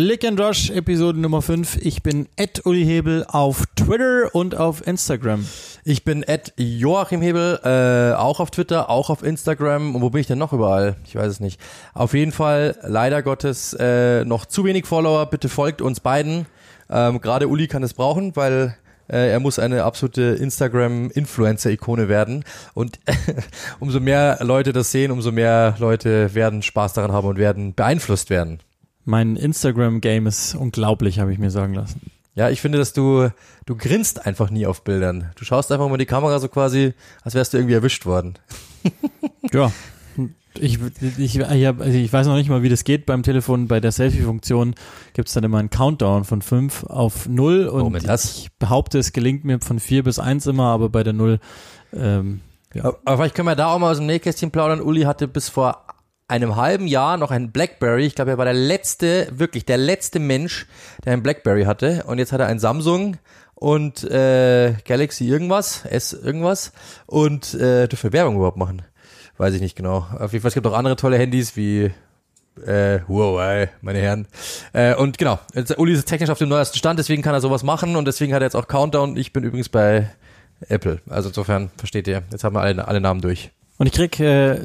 Click and Rush, Episode Nummer 5. Ich bin Ed Uli Hebel auf Twitter und auf Instagram. Ich bin Ed Joachim Hebel, äh, auch auf Twitter, auch auf Instagram. Und wo bin ich denn noch überall? Ich weiß es nicht. Auf jeden Fall, leider Gottes, äh, noch zu wenig Follower. Bitte folgt uns beiden. Ähm, Gerade Uli kann es brauchen, weil äh, er muss eine absolute Instagram-Influencer-Ikone werden. Und umso mehr Leute das sehen, umso mehr Leute werden Spaß daran haben und werden beeinflusst werden. Mein Instagram-Game ist unglaublich, habe ich mir sagen lassen. Ja, ich finde, dass du, du grinst einfach nie auf Bildern. Du schaust einfach mal die Kamera so quasi, als wärst du irgendwie erwischt worden. ja. Ich, ich, ich, hab, also ich weiß noch nicht mal, wie das geht beim Telefon. Bei der Selfie-Funktion gibt es dann immer einen Countdown von 5 auf 0 und ich behaupte, es gelingt mir von 4 bis 1 immer, aber bei der 0 ähm, ja. Aber vielleicht können wir da auch mal aus dem Nähkästchen plaudern. Uli hatte bis vor einem halben Jahr noch ein Blackberry. Ich glaube, er war der letzte, wirklich der letzte Mensch, der ein Blackberry hatte. Und jetzt hat er ein Samsung und äh, Galaxy irgendwas, S irgendwas. Und äh, wir Werbung überhaupt machen? Weiß ich nicht genau. Auf jeden Fall, es gibt auch andere tolle Handys wie äh, Huawei, meine Herren. Äh, und genau, jetzt, Uli ist technisch auf dem neuesten Stand, deswegen kann er sowas machen und deswegen hat er jetzt auch Countdown. Ich bin übrigens bei Apple. Also insofern versteht ihr, jetzt haben wir alle, alle Namen durch. Und ich krieg äh,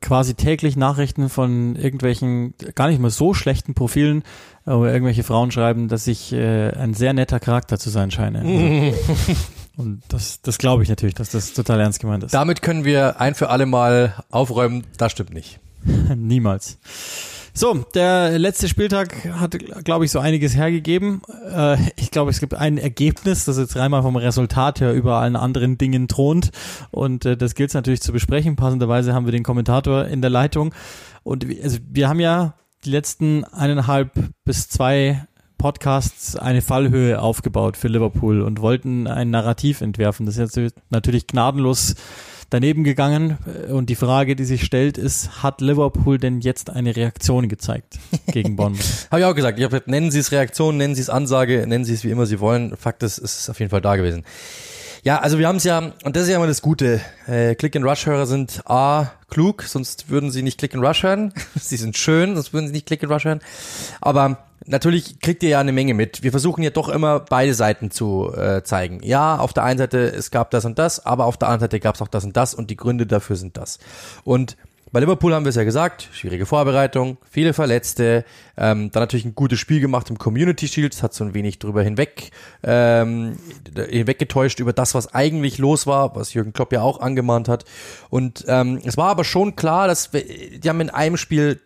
quasi täglich Nachrichten von irgendwelchen gar nicht mal so schlechten Profilen, wo irgendwelche Frauen schreiben, dass ich äh, ein sehr netter Charakter zu sein scheine. Also, und das, das glaube ich natürlich, dass das total ernst gemeint ist. Damit können wir ein für alle Mal aufräumen, das stimmt nicht. Niemals. So, der letzte Spieltag hat, glaube ich, so einiges hergegeben. Äh, ich glaube, es gibt ein Ergebnis, das jetzt dreimal vom Resultat her über allen anderen Dingen thront. Und äh, das gilt es natürlich zu besprechen. Passenderweise haben wir den Kommentator in der Leitung. Und also, wir haben ja die letzten eineinhalb bis zwei Podcasts eine Fallhöhe aufgebaut für Liverpool und wollten ein Narrativ entwerfen. Das ist jetzt natürlich gnadenlos daneben gegangen. Und die Frage, die sich stellt, ist, hat Liverpool denn jetzt eine Reaktion gezeigt gegen Bournemouth? habe ich auch gesagt. Ich habe nennen Sie es Reaktion, nennen Sie es Ansage, nennen Sie es wie immer Sie wollen. Fakt ist, es ist auf jeden Fall da gewesen. Ja, also wir haben es ja, und das ist ja immer das Gute. Äh, Click-and-Rush-Hörer sind A, klug, sonst würden sie nicht Click-and-Rush hören. sie sind schön, sonst würden sie nicht Click-and-Rush hören. Aber natürlich kriegt ihr ja eine Menge mit. Wir versuchen ja doch immer beide Seiten zu äh, zeigen. Ja, auf der einen Seite, es gab das und das, aber auf der anderen Seite gab es auch das und das und die Gründe dafür sind das. Und bei Liverpool haben wir es ja gesagt, schwierige Vorbereitung, viele Verletzte, ähm, dann natürlich ein gutes Spiel gemacht im Community Shield, hat so ein wenig drüber hinweg ähm, hinweggetäuscht über das, was eigentlich los war, was Jürgen Klopp ja auch angemahnt hat. Und ähm, es war aber schon klar, dass wir, die haben in einem Spiel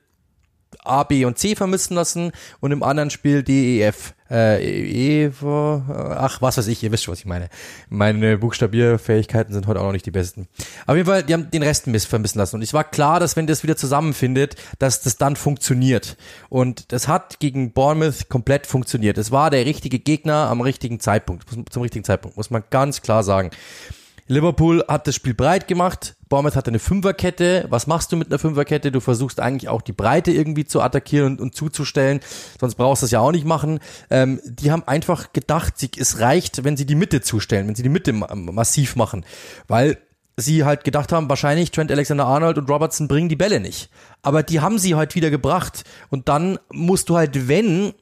A, B und C vermissen lassen und im anderen Spiel D, E, F. Äh, e, ach, was weiß ich, ihr wisst schon, was ich meine. Meine Buchstabierfähigkeiten sind heute auch noch nicht die besten. Auf jeden Fall, die haben den Rest vermissen lassen. Und es war klar, dass wenn das wieder zusammenfindet, dass das dann funktioniert. Und das hat gegen Bournemouth komplett funktioniert. Es war der richtige Gegner am richtigen Zeitpunkt, zum richtigen Zeitpunkt, muss man ganz klar sagen. Liverpool hat das Spiel breit gemacht. Bournemouth hat eine Fünferkette. Was machst du mit einer Fünferkette? Du versuchst eigentlich auch die Breite irgendwie zu attackieren und, und zuzustellen. Sonst brauchst du das ja auch nicht machen. Ähm, die haben einfach gedacht, sie, es reicht, wenn sie die Mitte zustellen, wenn sie die Mitte massiv machen. Weil sie halt gedacht haben, wahrscheinlich Trent Alexander-Arnold und Robertson bringen die Bälle nicht. Aber die haben sie halt wieder gebracht. Und dann musst du halt, wenn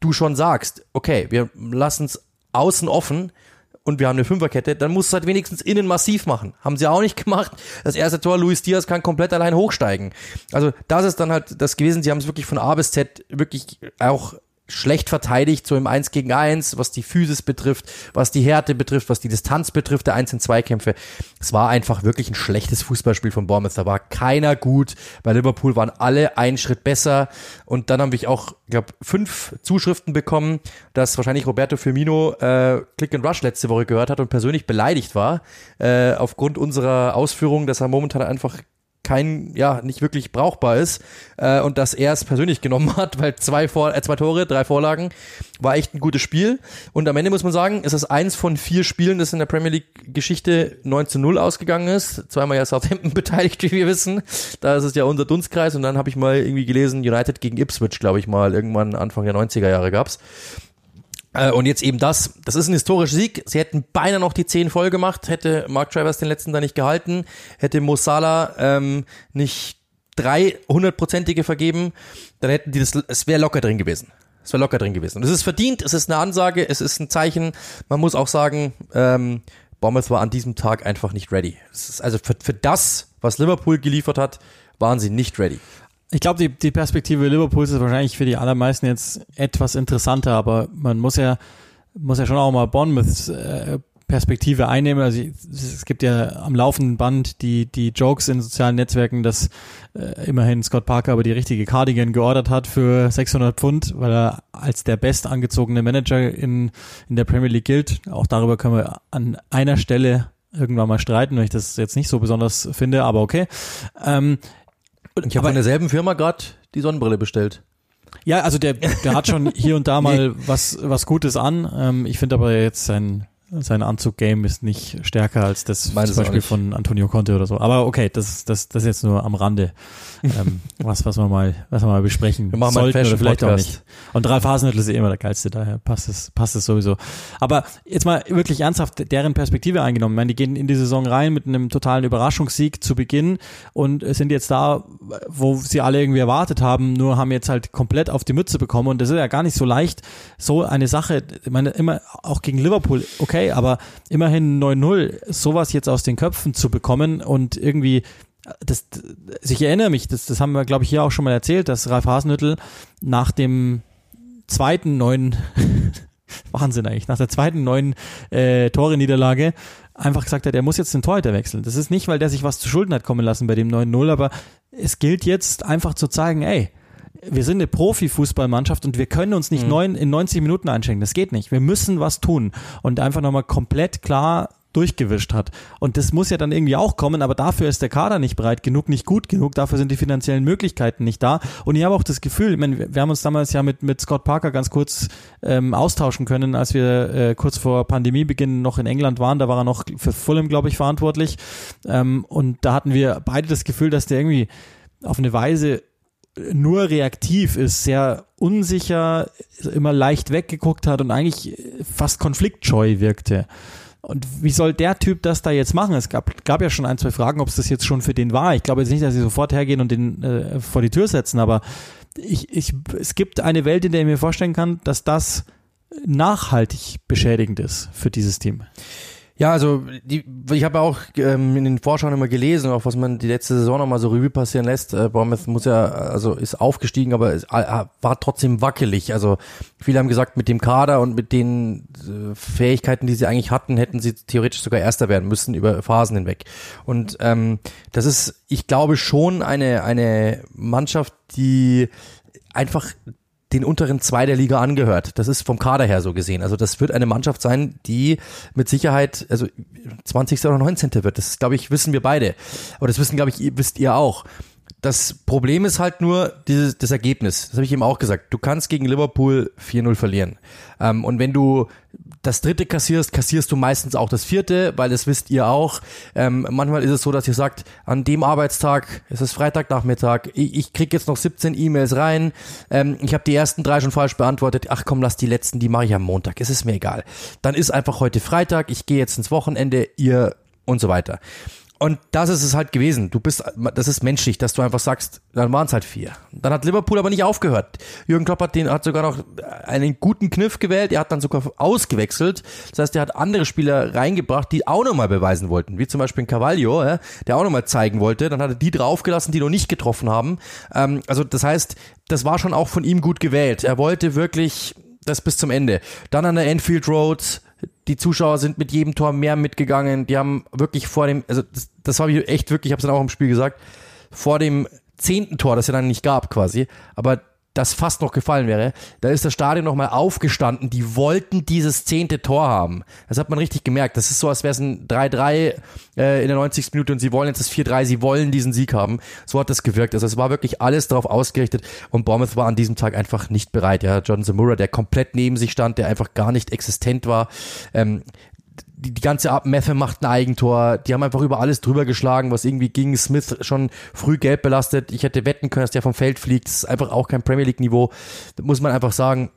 du schon sagst, okay, wir lassen es außen offen, und wir haben eine Fünferkette, dann muss es halt wenigstens innen massiv machen. Haben sie auch nicht gemacht. Das erste Tor, Luis Diaz kann komplett allein hochsteigen. Also das ist dann halt das gewesen. Sie haben es wirklich von A bis Z wirklich auch schlecht verteidigt, so im 1 gegen 1, was die Physis betrifft, was die Härte betrifft, was die Distanz betrifft, der 1 in 2 Kämpfe. Es war einfach wirklich ein schlechtes Fußballspiel von Bournemouth. Da war keiner gut. Bei Liverpool waren alle einen Schritt besser. Und dann habe ich auch, ich glaube, fünf Zuschriften bekommen, dass wahrscheinlich Roberto Firmino äh, Click and Rush letzte Woche gehört hat und persönlich beleidigt war, äh, aufgrund unserer Ausführungen, dass er momentan einfach kein, ja, nicht wirklich brauchbar ist äh, und dass er es persönlich genommen hat, weil zwei, Vor äh, zwei Tore, drei Vorlagen, war echt ein gutes Spiel. Und am Ende muss man sagen, ist es eins von vier Spielen, das in der Premier League Geschichte 9 zu 0 ausgegangen ist. Zweimal ja Southampton beteiligt, wie wir wissen. Da ist es ja unser Dunstkreis und dann habe ich mal irgendwie gelesen, United gegen Ipswich, glaube ich mal, irgendwann Anfang der 90er Jahre gab's. Äh, und jetzt eben das, das ist ein historischer Sieg. Sie hätten beinahe noch die 10 voll gemacht, hätte Mark Travers den letzten da nicht gehalten, hätte Mo Salah ähm, nicht drei hundertprozentige vergeben, dann hätten die das, es wäre locker drin gewesen. Es wäre locker drin gewesen. Und es ist verdient, es ist eine Ansage, es ist ein Zeichen. Man muss auch sagen, ähm, Bournemouth war an diesem Tag einfach nicht ready. also für, für das, was Liverpool geliefert hat, waren sie nicht ready. Ich glaube, die, die Perspektive Liverpools ist wahrscheinlich für die allermeisten jetzt etwas interessanter, aber man muss ja, muss ja schon auch mal Bournemouths äh, Perspektive einnehmen. Also es gibt ja am laufenden Band die, die Jokes in sozialen Netzwerken, dass äh, immerhin Scott Parker aber die richtige Cardigan geordert hat für 600 Pfund, weil er als der best angezogene Manager in, in der Premier League gilt. Auch darüber können wir an einer Stelle irgendwann mal streiten, wenn ich das jetzt nicht so besonders finde, aber okay. Ähm, ich habe von derselben Firma gerade die Sonnenbrille bestellt. Ja, also der, der hat schon hier und da mal was, was Gutes an. Ähm, ich finde aber jetzt sein sein Anzug-Game ist nicht stärker als das Meines zum Beispiel von Antonio Conte oder so. Aber okay, das, das, das ist jetzt nur am Rande. Ähm, was, was wir mal, was wir mal besprechen wir machen sollten oder vielleicht auch nicht. Und Ralf Hasenhüttl ist eh immer der geilste, daher passt es, passt es sowieso. Aber jetzt mal wirklich ernsthaft deren Perspektive eingenommen. Ich meine, die gehen in die Saison rein mit einem totalen Überraschungssieg zu Beginn und sind jetzt da, wo sie alle irgendwie erwartet haben, nur haben jetzt halt komplett auf die Mütze bekommen und das ist ja gar nicht so leicht, so eine Sache, ich meine, immer auch gegen Liverpool, okay, aber immerhin 9-0, sowas jetzt aus den Köpfen zu bekommen und irgendwie das, also ich erinnere mich, das, das haben wir, glaube ich, hier auch schon mal erzählt, dass Ralf Hasenhüttel nach dem zweiten neuen, Wahnsinn eigentlich, nach der zweiten neuen äh, Tore-Niederlage einfach gesagt hat, er muss jetzt den Torhüter wechseln. Das ist nicht, weil der sich was zu Schulden hat kommen lassen bei dem 9-0, aber es gilt jetzt einfach zu zeigen, ey, wir sind eine Profifußballmannschaft und wir können uns nicht mhm. neun, in 90 Minuten einschenken. Das geht nicht. Wir müssen was tun. Und einfach nochmal komplett klar durchgewischt hat. Und das muss ja dann irgendwie auch kommen, aber dafür ist der Kader nicht breit genug, nicht gut genug, dafür sind die finanziellen Möglichkeiten nicht da. Und ich habe auch das Gefühl, ich meine, wir haben uns damals ja mit, mit Scott Parker ganz kurz ähm, austauschen können, als wir äh, kurz vor Pandemiebeginn noch in England waren, da war er noch für Fulham, glaube ich, verantwortlich. Ähm, und da hatten wir beide das Gefühl, dass der irgendwie auf eine Weise nur reaktiv ist, sehr unsicher, immer leicht weggeguckt hat und eigentlich fast konfliktscheu wirkte. Und wie soll der Typ das da jetzt machen? Es gab, gab ja schon ein, zwei Fragen, ob es das jetzt schon für den war. Ich glaube jetzt nicht, dass sie sofort hergehen und den äh, vor die Tür setzen, aber ich, ich, es gibt eine Welt, in der ich mir vorstellen kann, dass das nachhaltig beschädigend ist für dieses Team. Ja, also die, ich habe auch ähm, in den Vorschauen immer gelesen, auch was man die letzte Saison nochmal so Revue passieren lässt. Äh, Bournemouth muss ja, also ist aufgestiegen, aber ist, äh, war trotzdem wackelig. Also viele haben gesagt, mit dem Kader und mit den äh, Fähigkeiten, die sie eigentlich hatten, hätten sie theoretisch sogar Erster werden müssen über Phasen hinweg. Und ähm, das ist, ich glaube schon eine eine Mannschaft, die einfach den unteren zwei der Liga angehört. Das ist vom Kader her so gesehen. Also das wird eine Mannschaft sein, die mit Sicherheit, also 20. oder 19. wird. Das, glaube ich, wissen wir beide. Aber das wissen, glaube ich, wisst ihr auch. Das Problem ist halt nur dieses, das Ergebnis. Das habe ich eben auch gesagt. Du kannst gegen Liverpool 4-0 verlieren. Ähm, und wenn du das dritte kassierst, kassierst du meistens auch das vierte, weil das wisst ihr auch. Ähm, manchmal ist es so, dass ihr sagt, an dem Arbeitstag, es ist Freitagnachmittag, ich, ich krieg jetzt noch 17 E-Mails rein, ähm, ich habe die ersten drei schon falsch beantwortet, ach komm, lass die letzten, die mache ich am Montag, es ist mir egal. Dann ist einfach heute Freitag, ich gehe jetzt ins Wochenende, ihr und so weiter. Und das ist es halt gewesen. Du bist, das ist menschlich, dass du einfach sagst, dann waren es halt vier. Dann hat Liverpool aber nicht aufgehört. Jürgen Klopp hat, den, hat sogar noch einen guten Kniff gewählt. Er hat dann sogar ausgewechselt. Das heißt, er hat andere Spieler reingebracht, die auch nochmal beweisen wollten. Wie zum Beispiel ein Cavallo, ja, der auch nochmal zeigen wollte. Dann hat er die draufgelassen, die noch nicht getroffen haben. Ähm, also das heißt, das war schon auch von ihm gut gewählt. Er wollte wirklich das bis zum Ende. Dann an der Enfield Road die Zuschauer sind mit jedem Tor mehr mitgegangen. Die haben wirklich vor dem, also das, das habe ich echt wirklich, ich habe es dann auch im Spiel gesagt, vor dem zehnten Tor, das ja dann nicht gab quasi, aber das fast noch gefallen wäre, da ist das Stadion nochmal aufgestanden. Die wollten dieses zehnte Tor haben. Das hat man richtig gemerkt. Das ist so, als wäre es ein 3-3 äh, in der 90. Minute und sie wollen jetzt das 4-3, sie wollen diesen Sieg haben. So hat das gewirkt. Also es war wirklich alles darauf ausgerichtet und Bournemouth war an diesem Tag einfach nicht bereit. Ja, John Zamura, der komplett neben sich stand, der einfach gar nicht existent war. Ähm, die, die ganze Abmesse macht ein Eigentor. Die haben einfach über alles drüber geschlagen, was irgendwie ging. Smith schon früh gelb belastet. Ich hätte wetten können, dass der vom Feld fliegt. Das ist einfach auch kein Premier League Niveau. Da muss man einfach sagen.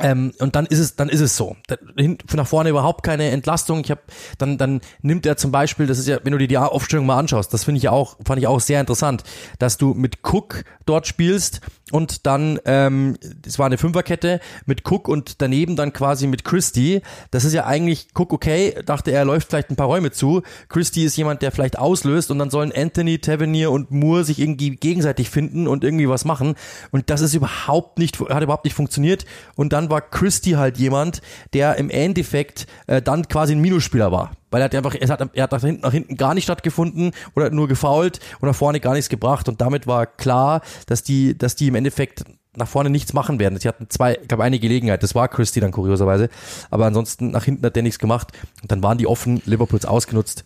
Ähm, und dann ist es, dann ist es so. Da, hin, nach vorne überhaupt keine Entlastung. Ich habe, dann, dann nimmt er zum Beispiel, das ist ja, wenn du dir die Aufstellung mal anschaust, das finde ich ja auch, fand ich auch sehr interessant, dass du mit Cook dort spielst und dann, ähm, es war eine Fünferkette mit Cook und daneben dann quasi mit Christie. Das ist ja eigentlich Cook okay, dachte er, läuft vielleicht ein paar Räume zu. Christie ist jemand, der vielleicht auslöst und dann sollen Anthony, Tavernier und Moore sich irgendwie gegenseitig finden und irgendwie was machen. Und das ist überhaupt nicht, hat überhaupt nicht funktioniert. Und dann war Christie halt jemand, der im Endeffekt äh, dann quasi ein Minusspieler war. Weil er hat einfach, er hat, er hat nach hinten, nach hinten gar nicht stattgefunden oder nur gefault und nach vorne gar nichts gebracht. Und damit war klar, dass die, dass die im Endeffekt nach vorne nichts machen werden. Sie hatten zwei, ich glaube eine Gelegenheit, das war Christie dann kurioserweise, aber ansonsten nach hinten hat der nichts gemacht. Und dann waren die offen, Liverpools ausgenutzt.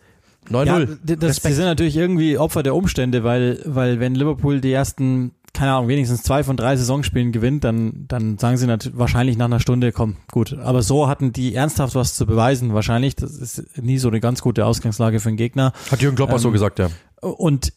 9-0. Ja, das, die sind natürlich irgendwie Opfer der Umstände, weil, weil wenn Liverpool die ersten keine Ahnung, wenigstens zwei von drei Saisonspielen gewinnt, dann, dann sagen sie natürlich wahrscheinlich nach einer Stunde, komm, gut. Aber so hatten die ernsthaft was zu beweisen, wahrscheinlich. Das ist nie so eine ganz gute Ausgangslage für einen Gegner. Hat Jürgen Klopp ähm, auch so gesagt, ja. Und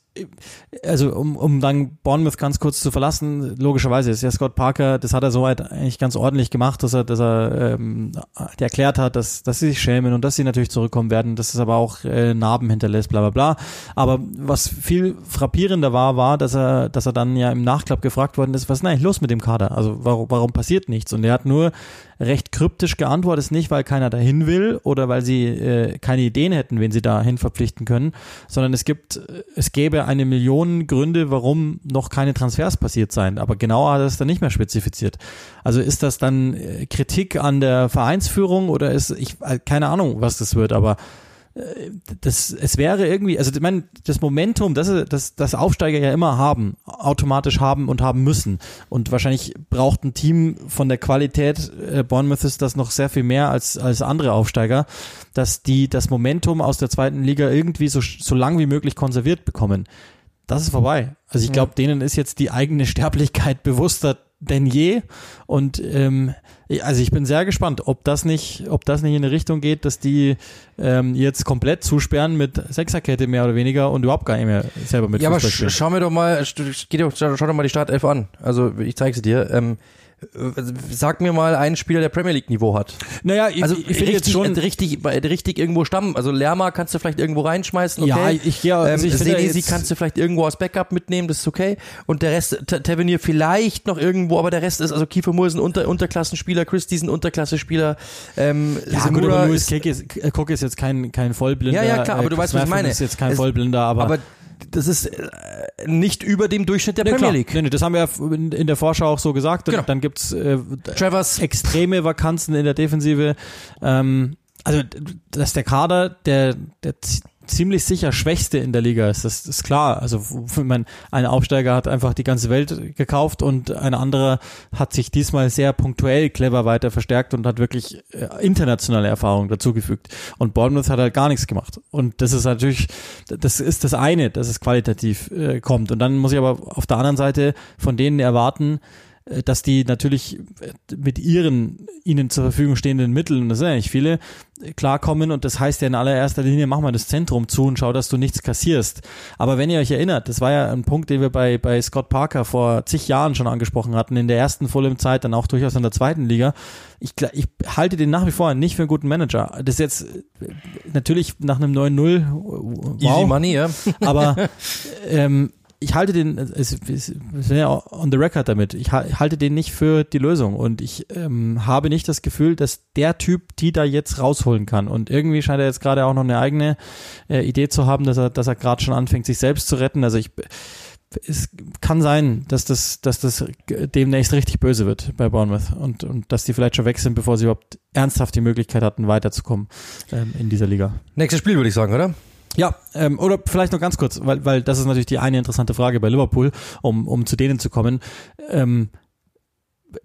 also um, um dann Bournemouth ganz kurz zu verlassen, logischerweise ist ja Scott Parker, das hat er soweit eigentlich ganz ordentlich gemacht, dass er, dass er ähm, erklärt hat, dass, dass sie sich schämen und dass sie natürlich zurückkommen werden, dass es aber auch äh, Narben hinterlässt, bla bla bla. Aber was viel frappierender war, war, dass er, dass er dann ja im Nachklapp gefragt worden ist, was ist denn eigentlich los mit dem Kader? Also warum, warum passiert nichts? Und er hat nur recht kryptisch geantwortet, ist nicht, weil keiner dahin will oder weil sie äh, keine Ideen hätten, wen sie dahin verpflichten können, sondern es gibt, es gäbe eine Million Gründe, warum noch keine Transfers passiert seien. Aber genauer hat er es dann nicht mehr spezifiziert. Also ist das dann äh, Kritik an der Vereinsführung oder ist, ich, äh, keine Ahnung, was das wird, aber das, es wäre irgendwie, also ich meine, das Momentum, das, das, das Aufsteiger ja immer haben, automatisch haben und haben müssen. Und wahrscheinlich braucht ein Team von der Qualität, äh, Bournemouth ist das noch sehr viel mehr als, als andere Aufsteiger, dass die das Momentum aus der zweiten Liga irgendwie so, so lang wie möglich konserviert bekommen. Das ist vorbei. Also ich glaube, denen ist jetzt die eigene Sterblichkeit bewusster denn je. Und ähm, also ich bin sehr gespannt, ob das nicht, ob das nicht in eine Richtung geht, dass die ähm, jetzt komplett zusperren mit Sechserkette mehr oder weniger und überhaupt gar nicht mehr selber mit Ja, aber sch schau mir doch mal, geh doch, schau doch mal die Startelf an. Also ich zeige sie dir. Ähm, Sag mir mal einen Spieler, der Premier League Niveau hat. Naja, ich, also ich finde jetzt schon richtig, richtig irgendwo stammen. Also Lerma kannst du vielleicht irgendwo reinschmeißen. Okay? Ja, ich ja, also ähm, Senesi kannst du vielleicht irgendwo als Backup mitnehmen, das ist okay. Und der Rest, Tavernier vielleicht noch irgendwo, aber der Rest ist also Kiefer Moore ist ein Unter Unterklassenspieler, Christie ist ein Unterklasse-Spieler. Ähm, ja, Semura gut, aber Louis ist, Cook ist jetzt kein kein Vollblinder. Ja, ja, klar, aber du äh, weißt, was ich meine. ist jetzt kein es, Vollblinder, aber, aber das ist äh, nicht über dem Durchschnitt der nee, Premier. League. Nee, nee, das haben wir ja in der Vorschau auch so gesagt. Genau. Dann gibt's äh, Travers. extreme Vakanzen in der Defensive. Ähm, also, dass der Kader, der, der ziemlich sicher Schwächste in der Liga ist. Das ist klar. Also man, ein Aufsteiger hat einfach die ganze Welt gekauft und ein anderer hat sich diesmal sehr punktuell clever weiter verstärkt und hat wirklich äh, internationale Erfahrungen dazugefügt. Und Bournemouth hat halt gar nichts gemacht. Und das ist natürlich, das ist das eine, dass es qualitativ äh, kommt. Und dann muss ich aber auf der anderen Seite von denen erwarten, dass die natürlich äh, mit ihren ihnen zur Verfügung stehenden Mitteln, das sind ja nicht viele, klarkommen und das heißt ja in allererster Linie, mach mal das Zentrum zu und schau, dass du nichts kassierst. Aber wenn ihr euch erinnert, das war ja ein Punkt, den wir bei, bei Scott Parker vor zig Jahren schon angesprochen hatten, in der ersten Fulham-Zeit, dann auch durchaus in der zweiten Liga. Ich, ich halte den nach wie vor nicht für einen guten Manager. Das ist jetzt äh, natürlich nach einem 9-0 wow, Easy Money, ja. aber ähm, ich halte den, es, es, es ja on the record damit, ich halte den nicht für die Lösung und ich ähm, habe nicht das Gefühl, dass der Typ die da jetzt rausholen kann und irgendwie scheint er jetzt gerade auch noch eine eigene äh, Idee zu haben, dass er, dass er gerade schon anfängt, sich selbst zu retten. Also ich, es kann sein, dass das, dass das demnächst richtig böse wird bei Bournemouth und, und dass die vielleicht schon weg sind, bevor sie überhaupt ernsthaft die Möglichkeit hatten, weiterzukommen ähm, in dieser Liga. Nächstes Spiel würde ich sagen, oder? Ja, ähm, oder vielleicht noch ganz kurz, weil, weil das ist natürlich die eine interessante Frage bei Liverpool, um, um zu denen zu kommen. Ähm,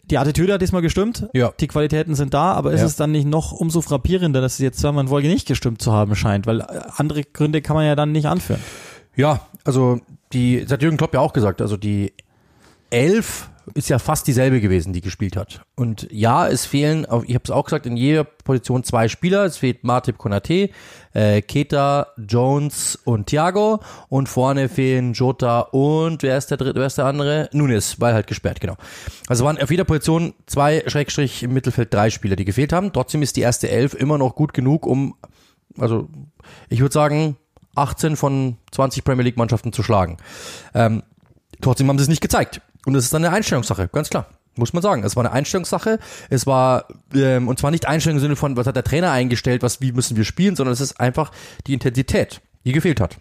die Attitüde hat diesmal gestimmt, ja. die Qualitäten sind da, aber ist ja. es dann nicht noch umso frappierender, dass es jetzt zweimal in Folge nicht gestimmt zu haben scheint, weil äh, andere Gründe kann man ja dann nicht anführen. Ja, also die, das hat Jürgen Klopp ja auch gesagt, also die Elf ist ja fast dieselbe gewesen, die gespielt hat. Und ja, es fehlen, ich habe es auch gesagt, in jeder Position zwei Spieler. Es fehlt Martip Konate, äh, Keta, Jones und Thiago. Und vorne fehlen Jota und wer ist der dritte, wer ist der andere? Nunes, weil halt gesperrt, genau. Also waren auf jeder Position zwei, Schrägstrich im Mittelfeld drei Spieler, die gefehlt haben. Trotzdem ist die erste Elf immer noch gut genug, um, also ich würde sagen, 18 von 20 Premier League Mannschaften zu schlagen. Ähm, trotzdem haben sie es nicht gezeigt. Und es ist dann eine Einstellungssache, ganz klar. Muss man sagen. Es war eine Einstellungssache. Es war, ähm, und zwar nicht Einstellung im Sinne von, was hat der Trainer eingestellt, was, wie müssen wir spielen, sondern es ist einfach die Intensität, die gefehlt hat.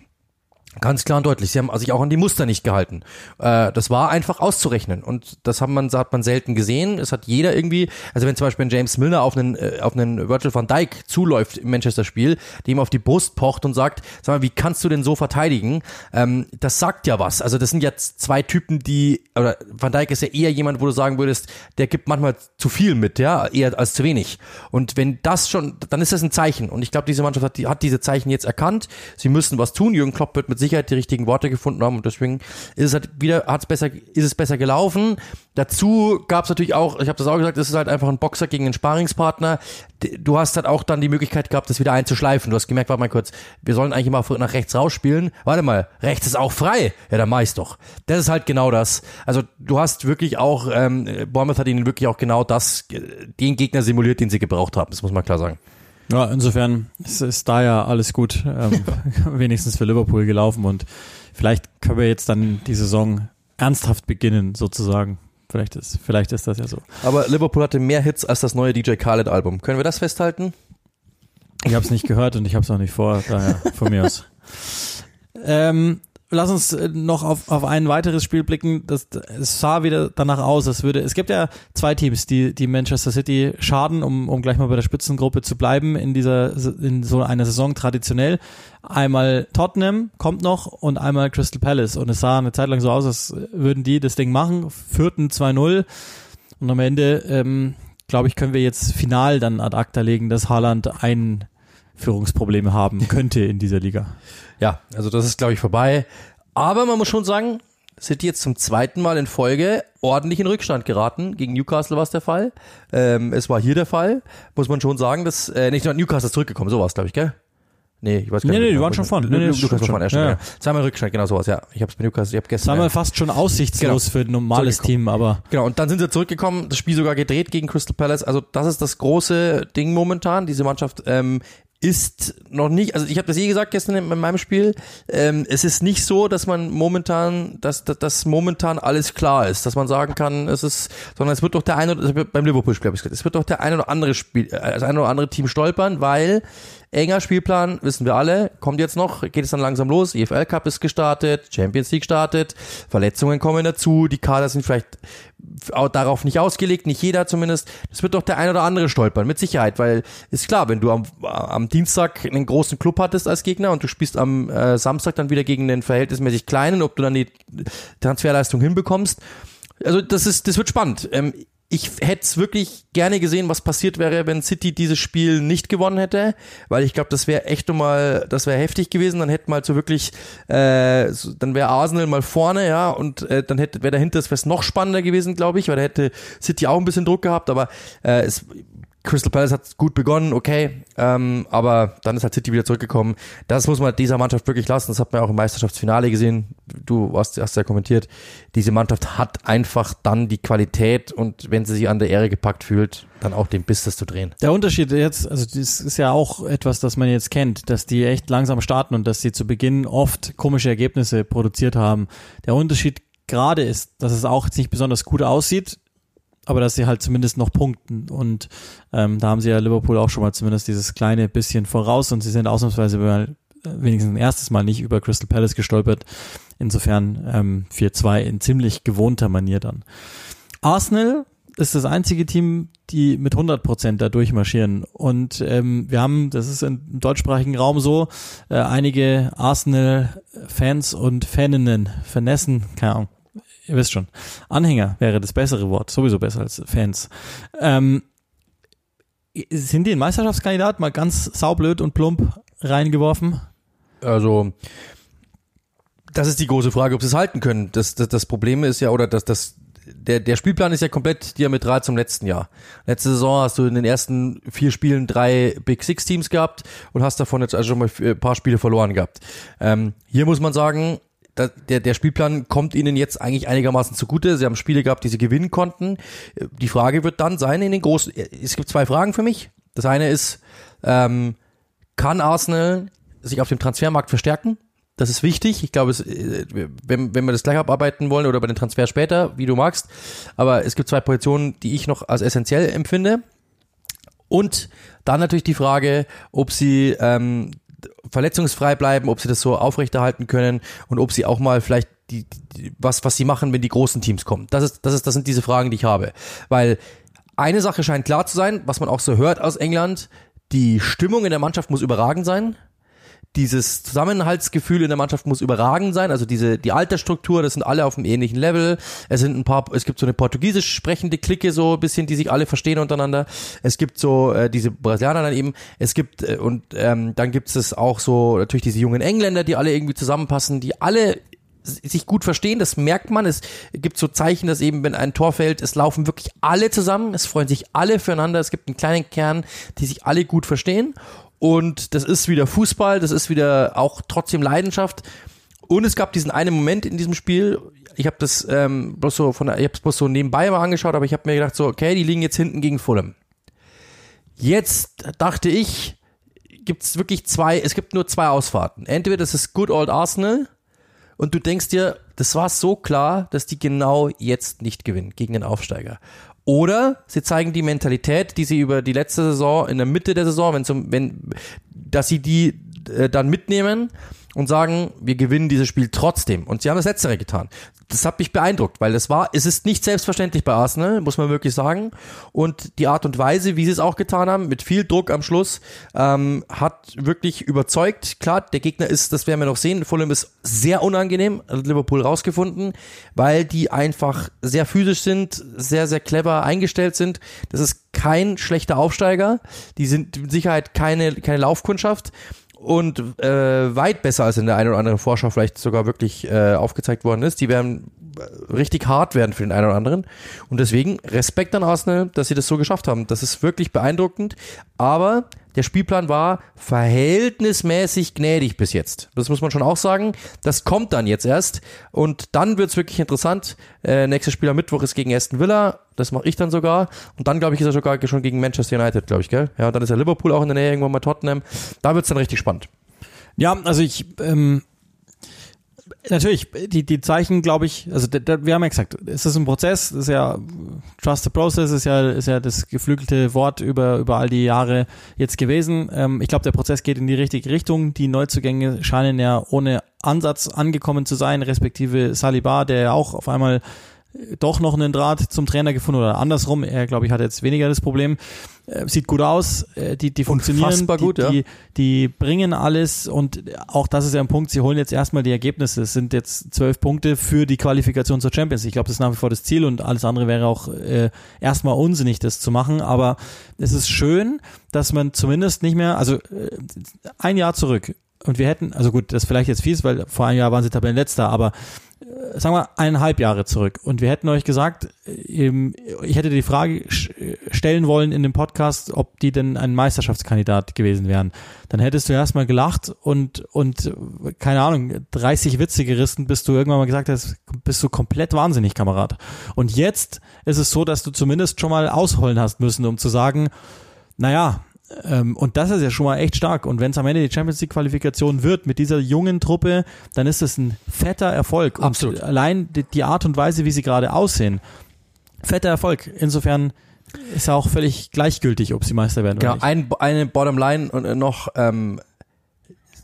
Ganz klar und deutlich. Sie haben sich auch an die Muster nicht gehalten. Äh, das war einfach auszurechnen. Und das hat man, hat man selten gesehen. Es hat jeder irgendwie, also wenn zum Beispiel ein James Milner auf einen, äh, auf einen Virgil van Dijk zuläuft im Manchester-Spiel, dem auf die Brust pocht und sagt, sag mal, wie kannst du denn so verteidigen? Ähm, das sagt ja was. Also das sind jetzt zwei Typen, die, oder Van Dijk ist ja eher jemand, wo du sagen würdest, der gibt manchmal zu viel mit, ja, eher als zu wenig. Und wenn das schon, dann ist das ein Zeichen. Und ich glaube, diese Mannschaft hat, die, hat diese Zeichen jetzt erkannt. Sie müssen was tun. Jürgen Klopp wird mit Sicherheit die richtigen Worte gefunden haben und deswegen ist es halt wieder, hat's besser, ist es besser gelaufen. Dazu gab es natürlich auch, ich habe das auch gesagt, es ist halt einfach ein Boxer gegen einen Sparingspartner. Du hast halt auch dann die Möglichkeit gehabt, das wieder einzuschleifen. Du hast gemerkt, warte mal kurz, wir sollen eigentlich mal nach rechts rausspielen. Warte mal, rechts ist auch frei. Ja, dann mach ich's doch. Das ist halt genau das. Also du hast wirklich auch, ähm, Bournemouth hat ihnen wirklich auch genau das, den Gegner simuliert, den sie gebraucht haben. Das muss man klar sagen. Ja, insofern ist, ist da ja alles gut, ähm, wenigstens für Liverpool gelaufen und vielleicht können wir jetzt dann die Saison ernsthaft beginnen, sozusagen. Vielleicht ist, vielleicht ist das ja so. Aber Liverpool hatte mehr Hits als das neue DJ Khaled Album. Können wir das festhalten? Ich habe es nicht gehört und ich habe es auch nicht vor, daher von mir aus. Ähm, lass uns äh, noch auf, auf ein weiteres Spiel blicken. Das, es sah wieder danach aus, als würde. Es gibt ja zwei Teams, die, die Manchester City schaden, um, um gleich mal bei der Spitzengruppe zu bleiben in dieser in so einer Saison traditionell. Einmal Tottenham kommt noch und einmal Crystal Palace. Und es sah eine Zeit lang so aus, als würden die das Ding machen. Führten 2-0. Und am Ende, ähm, glaube ich, können wir jetzt final dann ad acta legen, dass Haaland Einführungsprobleme haben könnte in dieser Liga. Ja, also das ist, glaube ich, vorbei. Aber man muss schon sagen, City jetzt zum zweiten Mal in Folge ordentlich in Rückstand geraten. Gegen Newcastle war es der Fall. Ähm, es war hier der Fall. Muss man schon sagen, dass, äh, nicht Newcastle ist zurückgekommen, so war es, glaube ich, gell? Nee, ich weiß gar nee, nicht. Nee, die waren schon vorne. Nee, nee, Newcastle war vorne, ja, ja. Zweimal Rückstand, genau sowas, ja. Ich habe es bei Newcastle, ich habe gestern. Zweimal fast schon aussichtslos genau. für ein normales Team, aber. Genau, und dann sind sie zurückgekommen, das Spiel sogar gedreht gegen Crystal Palace. Also das ist das große Ding momentan. Diese Mannschaft ähm, ist noch nicht, also ich habe das eh gesagt gestern in, meinem Spiel, ähm, es ist nicht so, dass man momentan, dass, dass, dass momentan alles klar ist, dass man sagen kann, es ist, sondern es wird doch der eine, also beim Liverpool-Spiel habe ich gesagt, es wird doch der ein oder andere Spiel, äh, das ein oder andere Team stolpern, weil enger Spielplan, wissen wir alle, kommt jetzt noch, geht es dann langsam los, EFL Cup ist gestartet, Champions League startet, Verletzungen kommen dazu, die Kader sind vielleicht darauf nicht ausgelegt, nicht jeder zumindest. Das wird doch der ein oder andere stolpern, mit Sicherheit, weil ist klar, wenn du am, am Dienstag einen großen Club hattest als Gegner und du spielst am äh, Samstag dann wieder gegen den verhältnismäßig kleinen, ob du dann die Transferleistung hinbekommst. Also das ist, das wird spannend. Ähm, ich hätte es wirklich gerne gesehen, was passiert wäre, wenn City dieses Spiel nicht gewonnen hätte, weil ich glaube, das wäre echt nochmal, das wäre heftig gewesen. Dann hätte mal so wirklich, äh, dann wäre Arsenal mal vorne, ja, und äh, dann hätte wäre dahinter das wäre noch spannender gewesen, glaube ich, weil da hätte City auch ein bisschen Druck gehabt, aber äh, es Crystal Palace hat gut begonnen, okay, ähm, aber dann ist halt City wieder zurückgekommen. Das muss man dieser Mannschaft wirklich lassen. Das hat man auch im Meisterschaftsfinale gesehen. Du hast, hast ja kommentiert. Diese Mannschaft hat einfach dann die Qualität und wenn sie sich an der Ehre gepackt fühlt, dann auch den Biss, das zu drehen. Der Unterschied jetzt, also das ist ja auch etwas, das man jetzt kennt, dass die echt langsam starten und dass sie zu Beginn oft komische Ergebnisse produziert haben. Der Unterschied gerade ist, dass es auch jetzt nicht besonders gut aussieht aber dass sie halt zumindest noch punkten und ähm, da haben sie ja Liverpool auch schon mal zumindest dieses kleine bisschen voraus und sie sind ausnahmsweise mal, äh, wenigstens ein erstes Mal nicht über Crystal Palace gestolpert. Insofern ähm, 4-2 in ziemlich gewohnter Manier dann. Arsenal ist das einzige Team, die mit 100 Prozent da durchmarschieren. Und ähm, wir haben, das ist im deutschsprachigen Raum so, äh, einige Arsenal-Fans und Faninnen, Vernessen, keine Ahnung, ihr wisst schon, Anhänger wäre das bessere Wort, sowieso besser als Fans. Ähm, sind die ein Meisterschaftskandidat mal ganz saublöd und plump reingeworfen? Also, das ist die große Frage, ob sie es halten können. Das, das, das Problem ist ja, oder das, das, der, der Spielplan ist ja komplett diametral zum letzten Jahr. Letzte Saison hast du in den ersten vier Spielen drei Big Six Teams gehabt und hast davon jetzt also schon mal ein paar Spiele verloren gehabt. Ähm, hier muss man sagen, der, der Spielplan kommt ihnen jetzt eigentlich einigermaßen zugute. Sie haben Spiele gehabt, die sie gewinnen konnten. Die Frage wird dann sein in den großen. Es gibt zwei Fragen für mich. Das eine ist, ähm, kann Arsenal sich auf dem Transfermarkt verstärken? Das ist wichtig. Ich glaube, es, äh, wenn, wenn wir das gleich abarbeiten wollen oder bei den Transfer später, wie du magst. Aber es gibt zwei Positionen, die ich noch als essentiell empfinde. Und dann natürlich die Frage, ob sie ähm, verletzungsfrei bleiben, ob sie das so aufrechterhalten können und ob sie auch mal vielleicht die, die, was, was sie machen, wenn die großen Teams kommen. Das ist, das ist, das sind diese Fragen, die ich habe. Weil eine Sache scheint klar zu sein, was man auch so hört aus England, die Stimmung in der Mannschaft muss überragend sein dieses Zusammenhaltsgefühl in der Mannschaft muss überragend sein. Also diese die Altersstruktur, das sind alle auf einem ähnlichen Level. Es sind ein paar, es gibt so eine portugiesisch sprechende Clique so ein bisschen, die sich alle verstehen untereinander. Es gibt so äh, diese Brasilianer dann eben. Es gibt äh, und ähm, dann gibt es auch so natürlich diese jungen Engländer, die alle irgendwie zusammenpassen, die alle sich gut verstehen, das merkt man. Es gibt so Zeichen, dass eben, wenn ein Tor fällt, es laufen wirklich alle zusammen, es freuen sich alle füreinander, es gibt einen kleinen Kern, die sich alle gut verstehen. Und das ist wieder Fußball, das ist wieder auch trotzdem Leidenschaft. Und es gab diesen einen Moment in diesem Spiel, ich habe das ähm, bloß so von, ich habe bloß so nebenbei mal angeschaut, aber ich habe mir gedacht so, okay, die liegen jetzt hinten gegen Fulham. Jetzt dachte ich, gibt es wirklich zwei, es gibt nur zwei Ausfahrten. Entweder das ist Good Old Arsenal und du denkst dir, das war so klar, dass die genau jetzt nicht gewinnen gegen den Aufsteiger. Oder sie zeigen die Mentalität, die sie über die letzte Saison, in der Mitte der Saison, wenn zum, wenn, dass sie die äh, dann mitnehmen und sagen, wir gewinnen dieses Spiel trotzdem. Und sie haben das Letztere getan. Das hat mich beeindruckt, weil es war, es ist nicht selbstverständlich bei Arsenal, muss man wirklich sagen. Und die Art und Weise, wie sie es auch getan haben, mit viel Druck am Schluss, ähm, hat wirklich überzeugt. Klar, der Gegner ist, das werden wir noch sehen, Fulham ist sehr unangenehm, hat Liverpool rausgefunden, weil die einfach sehr physisch sind, sehr, sehr clever eingestellt sind. Das ist kein schlechter Aufsteiger. Die sind mit Sicherheit keine, keine Laufkundschaft und äh, weit besser als in der einen oder anderen Vorschau vielleicht sogar wirklich äh, aufgezeigt worden ist. Die werden richtig hart werden für den einen oder anderen. Und deswegen Respekt an Arsenal, dass sie das so geschafft haben. Das ist wirklich beeindruckend. Aber der Spielplan war verhältnismäßig gnädig bis jetzt. Das muss man schon auch sagen. Das kommt dann jetzt erst. Und dann wird's wirklich interessant. Äh, nächstes Spiel am Mittwoch ist gegen Aston Villa. Das mache ich dann sogar. Und dann, glaube ich, ist er sogar schon gegen Manchester United, glaube ich, gell? Ja, dann ist er Liverpool auch in der Nähe, irgendwann mal Tottenham. Da wird's dann richtig spannend. Ja, also ich, ähm, Natürlich, die, die Zeichen, glaube ich, also da, da, wir haben ja gesagt, es ist ein Prozess, ist ja Trust the Process, ist ja, ist ja das geflügelte Wort über, über all die Jahre jetzt gewesen. Ähm, ich glaube, der Prozess geht in die richtige Richtung. Die Neuzugänge scheinen ja ohne Ansatz angekommen zu sein, respektive Saliba, der ja auch auf einmal doch noch einen Draht zum Trainer gefunden oder andersrum. Er, glaube ich, hat jetzt weniger das Problem. Äh, sieht gut aus, äh, die, die funktionieren, Unfassbar die, gut, ja. die, die bringen alles und auch das ist ja ein Punkt, sie holen jetzt erstmal die Ergebnisse. Es sind jetzt zwölf Punkte für die Qualifikation zur Champions. Ich glaube, das ist nach wie vor das Ziel und alles andere wäre auch äh, erstmal unsinnig, das zu machen. Aber es ist schön, dass man zumindest nicht mehr, also äh, ein Jahr zurück, und wir hätten, also gut, das ist vielleicht jetzt fies, weil vor einem Jahr waren sie Tabellenletzter, aber sagen wir eineinhalb Jahre zurück und wir hätten euch gesagt, ähm, ich hätte die Frage stellen wollen in dem Podcast, ob die denn ein Meisterschaftskandidat gewesen wären. Dann hättest du erstmal gelacht und, und keine Ahnung, 30 Witze gerissen, bis du irgendwann mal gesagt hast, bist du komplett wahnsinnig, Kamerad. Und jetzt ist es so, dass du zumindest schon mal ausholen hast müssen, um zu sagen, naja, ähm, und das ist ja schon mal echt stark. Und wenn es am Ende die Champions League Qualifikation wird mit dieser jungen Truppe, dann ist es ein fetter Erfolg. Und Absolut. allein die, die Art und Weise, wie sie gerade aussehen, fetter Erfolg. Insofern ist ja auch völlig gleichgültig, ob sie Meister werden Genau, oder nicht. ein, eine Bottomline und äh, noch ähm,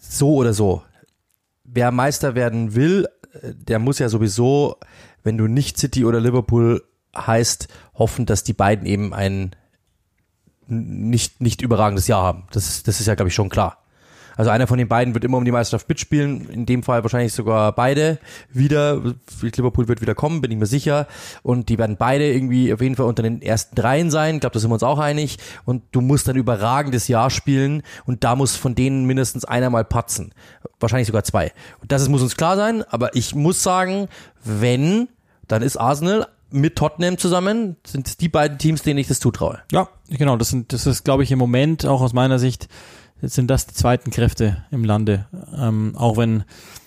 so oder so. Wer Meister werden will, äh, der muss ja sowieso, wenn du nicht City oder Liverpool heißt, hoffen, dass die beiden eben ein nicht, nicht überragendes Jahr haben. Das das ist ja, glaube ich, schon klar. Also einer von den beiden wird immer um die Meisterschaft mitspielen, in dem Fall wahrscheinlich sogar beide wieder. Liverpool wird wieder kommen, bin ich mir sicher. Und die werden beide irgendwie auf jeden Fall unter den ersten dreien sein. Ich glaube, da sind wir uns auch einig. Und du musst ein überragendes Jahr spielen und da muss von denen mindestens einer mal patzen. Wahrscheinlich sogar zwei. Und das ist, muss uns klar sein, aber ich muss sagen, wenn, dann ist Arsenal mit Tottenham zusammen sind die beiden Teams, denen ich das zutraue. Ja, genau. Das sind, das ist, glaube ich, im Moment auch aus meiner Sicht sind das die zweiten Kräfte im Lande. Ähm, auch wenn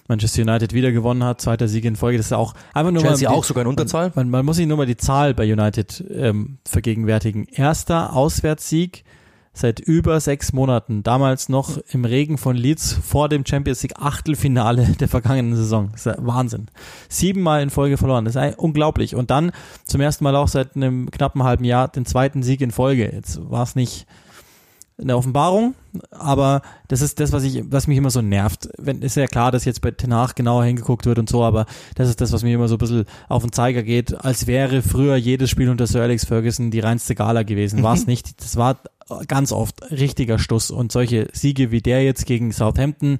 Manchester United wieder gewonnen hat, zweiter Sieg in Folge. Das ist auch einfach nur Chelsea mal auch sogar in Unterzahl. Man, man muss sich nur mal die Zahl bei United ähm, vergegenwärtigen. Erster Auswärtssieg seit über sechs Monaten. Damals noch im Regen von Leeds vor dem Champions League Achtelfinale der vergangenen Saison. Das ist ja Wahnsinn. Siebenmal in Folge verloren. Das ist unglaublich. Und dann zum ersten Mal auch seit einem knappen halben Jahr den zweiten Sieg in Folge. Jetzt war es nicht eine Offenbarung, aber das ist das, was ich, was mich immer so nervt. Wenn, ist ja klar, dass jetzt bei Tenach genauer hingeguckt wird und so, aber das ist das, was mir immer so ein bisschen auf den Zeiger geht, als wäre früher jedes Spiel unter Sir Alex Ferguson die reinste Gala gewesen. War es nicht. Das war ganz oft richtiger Stuss und solche Siege wie der jetzt gegen Southampton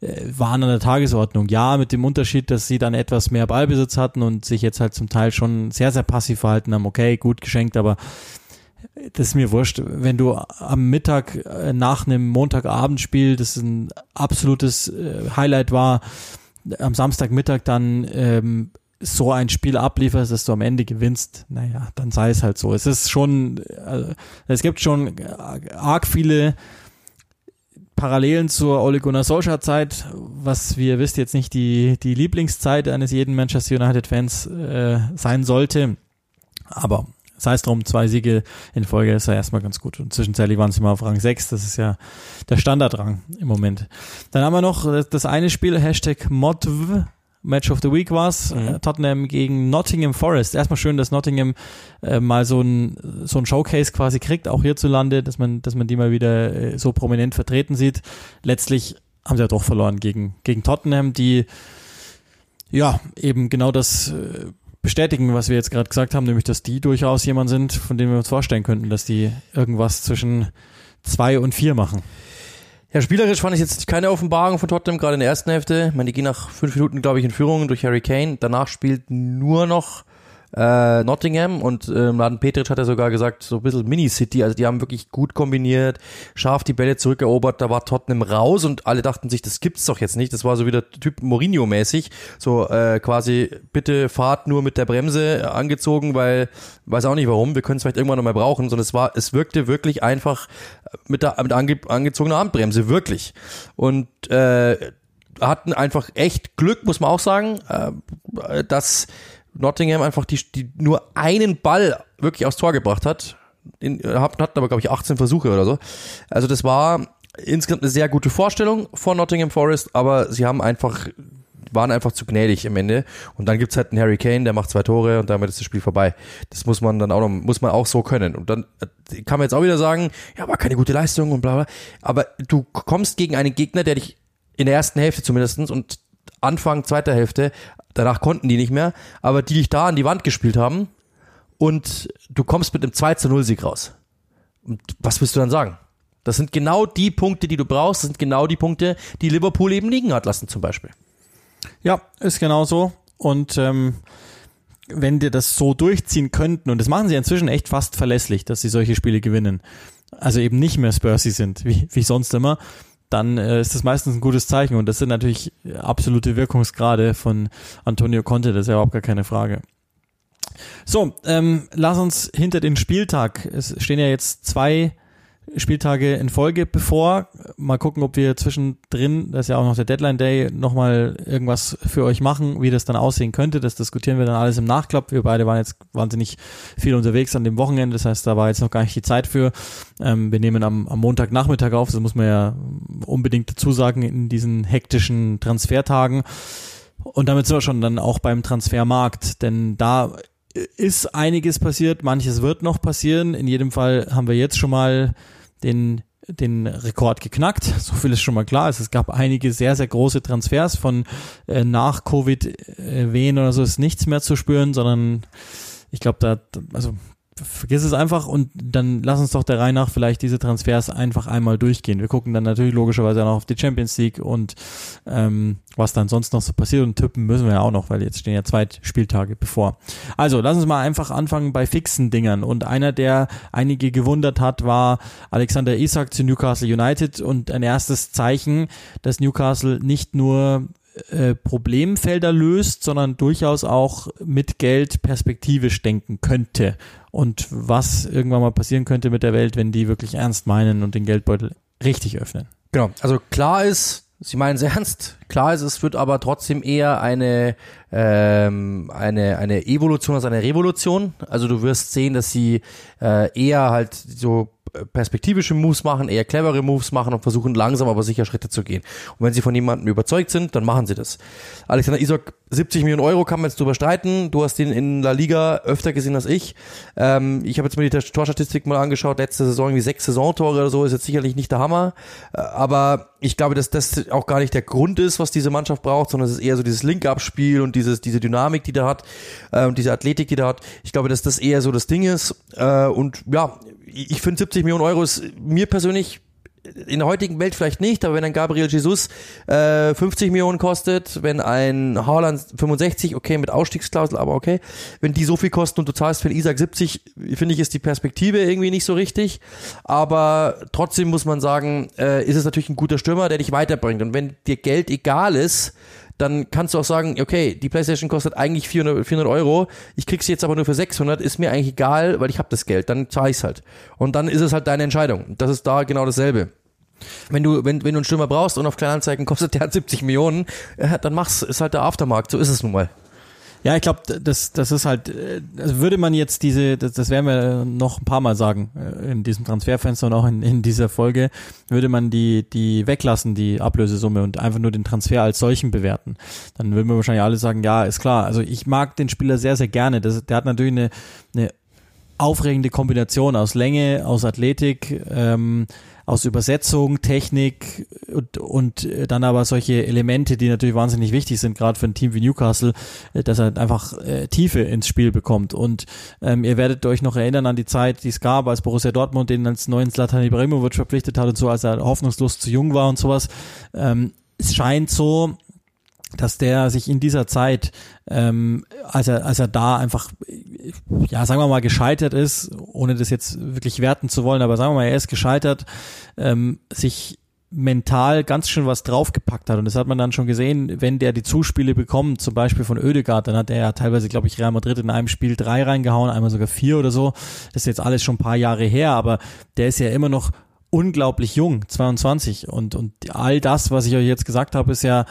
äh, waren an der Tagesordnung. Ja, mit dem Unterschied, dass sie dann etwas mehr Ballbesitz hatten und sich jetzt halt zum Teil schon sehr, sehr passiv verhalten haben. Okay, gut geschenkt, aber das ist mir wurscht. Wenn du am Mittag äh, nach einem Montagabendspiel, das ein absolutes äh, Highlight war, am Samstagmittag dann ähm, so ein Spiel ablieferst, dass du am Ende gewinnst, naja, dann sei es halt so. Es ist schon, also, es gibt schon arg viele Parallelen zur Ole Gunnar Solskjaer Zeit, was wie ihr wisst jetzt nicht die, die Lieblingszeit eines jeden Manchester United Fans äh, sein sollte. Aber sei es drum, zwei Siege in Folge ist ja erstmal ganz gut. Und zwischenzeitlich waren sie mal auf Rang 6, das ist ja der Standardrang im Moment. Dann haben wir noch das eine Spiel, Hashtag ModV, Match of the Week war's. Mhm. Äh, Tottenham gegen Nottingham Forest. Erstmal schön, dass Nottingham äh, mal so ein, so ein Showcase quasi kriegt, auch hierzulande, dass man, dass man die mal wieder äh, so prominent vertreten sieht. Letztlich haben sie ja doch verloren gegen, gegen Tottenham, die ja eben genau das äh, bestätigen, was wir jetzt gerade gesagt haben, nämlich, dass die durchaus jemand sind, von dem wir uns vorstellen könnten, dass die irgendwas zwischen zwei und vier machen. Ja, spielerisch fand ich jetzt keine Offenbarung von Tottenham, gerade in der ersten Hälfte. Ich meine, die gehen nach fünf Minuten, glaube ich, in Führung durch Harry Kane. Danach spielt nur noch äh, Nottingham und äh, Mladen Petric hat ja sogar gesagt, so ein bisschen Mini-City, also die haben wirklich gut kombiniert, scharf die Bälle zurückerobert, da war Tottenham raus und alle dachten sich, das gibt's doch jetzt nicht, das war so wieder Typ Mourinho-mäßig, so äh, quasi, bitte fahrt nur mit der Bremse angezogen, weil, weiß auch nicht warum, wir können es vielleicht irgendwann nochmal brauchen, sondern es war, es wirkte wirklich einfach mit der mit ange, angezogener Handbremse, wirklich. Und äh, hatten einfach echt Glück, muss man auch sagen, äh, dass Nottingham einfach die, die nur einen Ball wirklich aufs Tor gebracht hat. In, hatten aber, glaube ich, 18 Versuche oder so. Also das war insgesamt eine sehr gute Vorstellung von Nottingham Forest, aber sie haben einfach waren einfach zu gnädig am Ende. Und dann gibt's halt einen Harry Kane, der macht zwei Tore und damit ist das Spiel vorbei. Das muss man dann auch noch, muss man auch so können. Und dann äh, kann man jetzt auch wieder sagen, ja, war keine gute Leistung und bla bla. Aber du kommst gegen einen Gegner, der dich in der ersten Hälfte zumindestens und Anfang zweiter Hälfte danach konnten die nicht mehr, aber die dich da an die Wand gespielt haben und du kommst mit einem 2 zu 0 Sieg raus. Und was willst du dann sagen? Das sind genau die Punkte, die du brauchst, das sind genau die Punkte, die Liverpool eben liegen hat lassen zum Beispiel. Ja, ist genau so. Und ähm, wenn die das so durchziehen könnten, und das machen sie inzwischen echt fast verlässlich, dass sie solche Spiele gewinnen, also eben nicht mehr Spursy sind, wie, wie sonst immer, dann äh, ist das meistens ein gutes Zeichen. Und das sind natürlich absolute Wirkungsgrade von Antonio Conte, das ist ja überhaupt gar keine Frage. So, ähm, lass uns hinter den Spieltag. Es stehen ja jetzt zwei Spieltage in Folge bevor. Mal gucken, ob wir zwischendrin, das ist ja auch noch der Deadline Day, nochmal irgendwas für euch machen, wie das dann aussehen könnte. Das diskutieren wir dann alles im Nachklapp. Wir beide waren jetzt wahnsinnig viel unterwegs an dem Wochenende, das heißt, da war jetzt noch gar nicht die Zeit für. Ähm, wir nehmen am, am Montagnachmittag auf, das muss man ja unbedingt dazu sagen, in diesen hektischen Transfertagen. Und damit sind wir schon dann auch beim Transfermarkt, denn da ist einiges passiert, manches wird noch passieren. In jedem Fall haben wir jetzt schon mal den den Rekord geknackt. So viel ist schon mal klar. Also es gab einige sehr, sehr große Transfers von äh, nach Covid-Wehen oder so ist nichts mehr zu spüren, sondern ich glaube, da, also vergiss es einfach und dann lass uns doch der Reihe nach vielleicht diese Transfers einfach einmal durchgehen. Wir gucken dann natürlich logischerweise noch auf die Champions League und ähm, was dann sonst noch so passiert und tippen müssen wir ja auch noch, weil jetzt stehen ja zwei Spieltage bevor. Also lass uns mal einfach anfangen bei fixen Dingern und einer, der einige gewundert hat, war Alexander Isak zu Newcastle United und ein erstes Zeichen, dass Newcastle nicht nur äh, Problemfelder löst, sondern durchaus auch mit Geld perspektivisch denken könnte und was irgendwann mal passieren könnte mit der Welt, wenn die wirklich ernst meinen und den Geldbeutel richtig öffnen. Genau, also klar ist, Sie meinen es ernst. Klar ist, es wird aber trotzdem eher eine, ähm, eine, eine Evolution als eine Revolution. Also du wirst sehen, dass sie äh, eher halt so perspektivische Moves machen, eher clevere Moves machen und versuchen langsam aber sicher Schritte zu gehen. Und wenn sie von jemandem überzeugt sind, dann machen sie das. Alexander Isak, 70 Millionen Euro kann man jetzt drüber streiten. Du hast ihn in La Liga öfter gesehen als ich. Ähm, ich habe jetzt mir die Torstatistik mal angeschaut. Letzte Saison wie sechs Saisontore oder so ist jetzt sicherlich nicht der Hammer. Äh, aber ich glaube, dass das auch gar nicht der Grund ist, was diese Mannschaft braucht, sondern es ist eher so dieses Link-Up-Spiel und dieses, diese Dynamik, die da hat äh, und diese Athletik, die da hat. Ich glaube, dass das eher so das Ding ist. Äh, und ja, ich finde 70 Millionen Euro ist mir persönlich in der heutigen Welt vielleicht nicht, aber wenn ein Gabriel Jesus äh, 50 Millionen kostet, wenn ein Haaland 65, okay, mit Ausstiegsklausel, aber okay, wenn die so viel kosten und du zahlst für Isaac 70, finde ich, ist die Perspektive irgendwie nicht so richtig. Aber trotzdem muss man sagen, äh, ist es natürlich ein guter Stürmer, der dich weiterbringt. Und wenn dir Geld egal ist, dann kannst du auch sagen, okay, die PlayStation kostet eigentlich 400, 400 Euro, ich krieg sie jetzt aber nur für 600, ist mir eigentlich egal, weil ich habe das Geld, dann zahle ich's halt. Und dann ist es halt deine Entscheidung. Das ist da genau dasselbe. Wenn du, wenn, wenn du einen Stürmer brauchst und auf Kleinanzeigen kostet der 70 Millionen, äh, dann mach's, ist halt der Aftermarkt, so ist es nun mal. Ja, ich glaube, das, das ist halt, also würde man jetzt diese, das, das werden wir noch ein paar Mal sagen, äh, in diesem Transferfenster und auch in, in dieser Folge, würde man die, die weglassen, die Ablösesumme und einfach nur den Transfer als solchen bewerten. Dann würden wir wahrscheinlich alle sagen, ja, ist klar. Also ich mag den Spieler sehr, sehr gerne. Das, der hat natürlich eine, eine aufregende Kombination aus Länge, aus Athletik, ähm, aus Übersetzung, Technik und, und dann aber solche Elemente, die natürlich wahnsinnig wichtig sind, gerade für ein Team wie Newcastle, äh, dass er einfach äh, Tiefe ins Spiel bekommt. Und ähm, ihr werdet euch noch erinnern an die Zeit, die es gab, als Borussia Dortmund den als neuen Zlatan Ibrahimovic verpflichtet hat und so, als er hoffnungslos zu jung war und sowas. Ähm, es scheint so, dass der sich in dieser Zeit, ähm, als er als er da einfach, ja sagen wir mal gescheitert ist, ohne das jetzt wirklich werten zu wollen, aber sagen wir mal, er ist gescheitert, ähm, sich mental ganz schön was draufgepackt hat und das hat man dann schon gesehen, wenn der die Zuspiele bekommt, zum Beispiel von Oedegaard, dann hat er ja teilweise, glaube ich, Real Madrid in einem Spiel drei reingehauen, einmal sogar vier oder so. Das ist jetzt alles schon ein paar Jahre her, aber der ist ja immer noch unglaublich jung, 22 und und all das, was ich euch jetzt gesagt habe, ist ja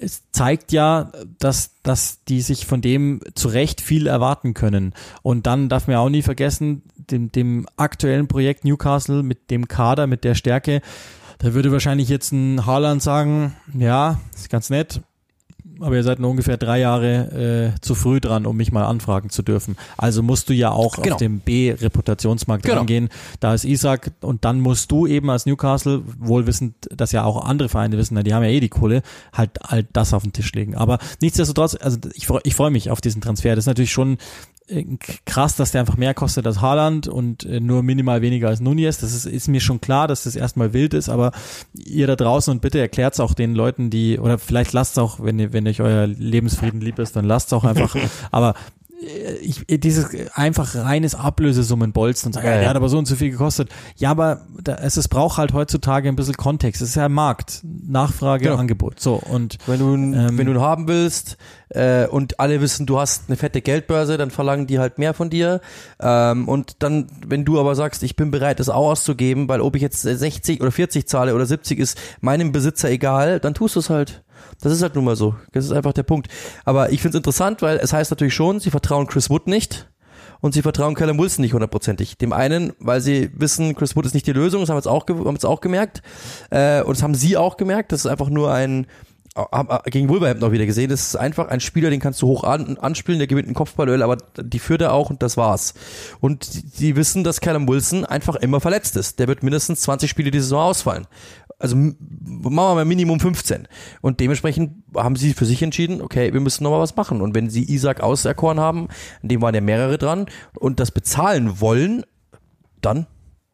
es zeigt ja, dass, dass die sich von dem zu Recht viel erwarten können. Und dann darf man auch nie vergessen, dem, dem aktuellen Projekt Newcastle mit dem Kader, mit der Stärke, da würde wahrscheinlich jetzt ein Haaland sagen, ja, ist ganz nett, aber ihr seid nur ungefähr drei Jahre äh, zu früh dran, um mich mal anfragen zu dürfen. Also musst du ja auch genau. auf dem B-Reputationsmarkt genau. rangehen. Da ist Isaac und dann musst du eben als Newcastle, wohl wissend, dass ja auch andere Vereine wissen, die haben ja eh die Kohle, halt, halt das auf den Tisch legen. Aber nichtsdestotrotz, also ich, ich freue mich auf diesen Transfer. Das ist natürlich schon krass, dass der einfach mehr kostet als Haaland und äh, nur minimal weniger als Nunez. Das ist, ist mir schon klar, dass das erstmal wild ist, aber ihr da draußen und bitte erklärt es auch den Leuten, die, oder vielleicht lasst es auch, wenn ihr, wenn euch euer Lebensfrieden lieb ist, dann lasst es auch einfach. aber äh, ich, dieses einfach reines Ablösesummenbolzen und sagen, ja, ja. hat aber so und so viel gekostet. Ja, aber da, es, es braucht halt heutzutage ein bisschen Kontext. Es ist ja Markt, Nachfrage, genau. Angebot. So und wenn du ähm, wenn du ihn haben willst äh, und alle wissen, du hast eine fette Geldbörse, dann verlangen die halt mehr von dir. Ähm, und dann, wenn du aber sagst, ich bin bereit, das auch auszugeben, weil ob ich jetzt 60 oder 40 zahle oder 70 ist meinem Besitzer egal, dann tust du es halt. Das ist halt nun mal so. Das ist einfach der Punkt. Aber ich finde es interessant, weil es heißt natürlich schon, sie vertrauen Chris Wood nicht und sie vertrauen Callum Wilson nicht hundertprozentig. Dem einen, weil sie wissen, Chris Wood ist nicht die Lösung, das haben wir jetzt auch, haben jetzt auch gemerkt. Äh, und das haben sie auch gemerkt. Das ist einfach nur ein, gegen Wolverhampton auch wieder gesehen, das ist einfach ein Spieler, den kannst du hoch an, anspielen, der gewinnt ein Kopfballduell, aber die führt er auch und das war's. Und die, die wissen, dass Callum Wilson einfach immer verletzt ist. Der wird mindestens 20 Spiele die Saison ausfallen also machen wir mal Minimum 15. Und dementsprechend haben sie für sich entschieden, okay, wir müssen nochmal was machen. Und wenn sie Isaac auserkoren haben, in dem waren ja mehrere dran, und das bezahlen wollen, dann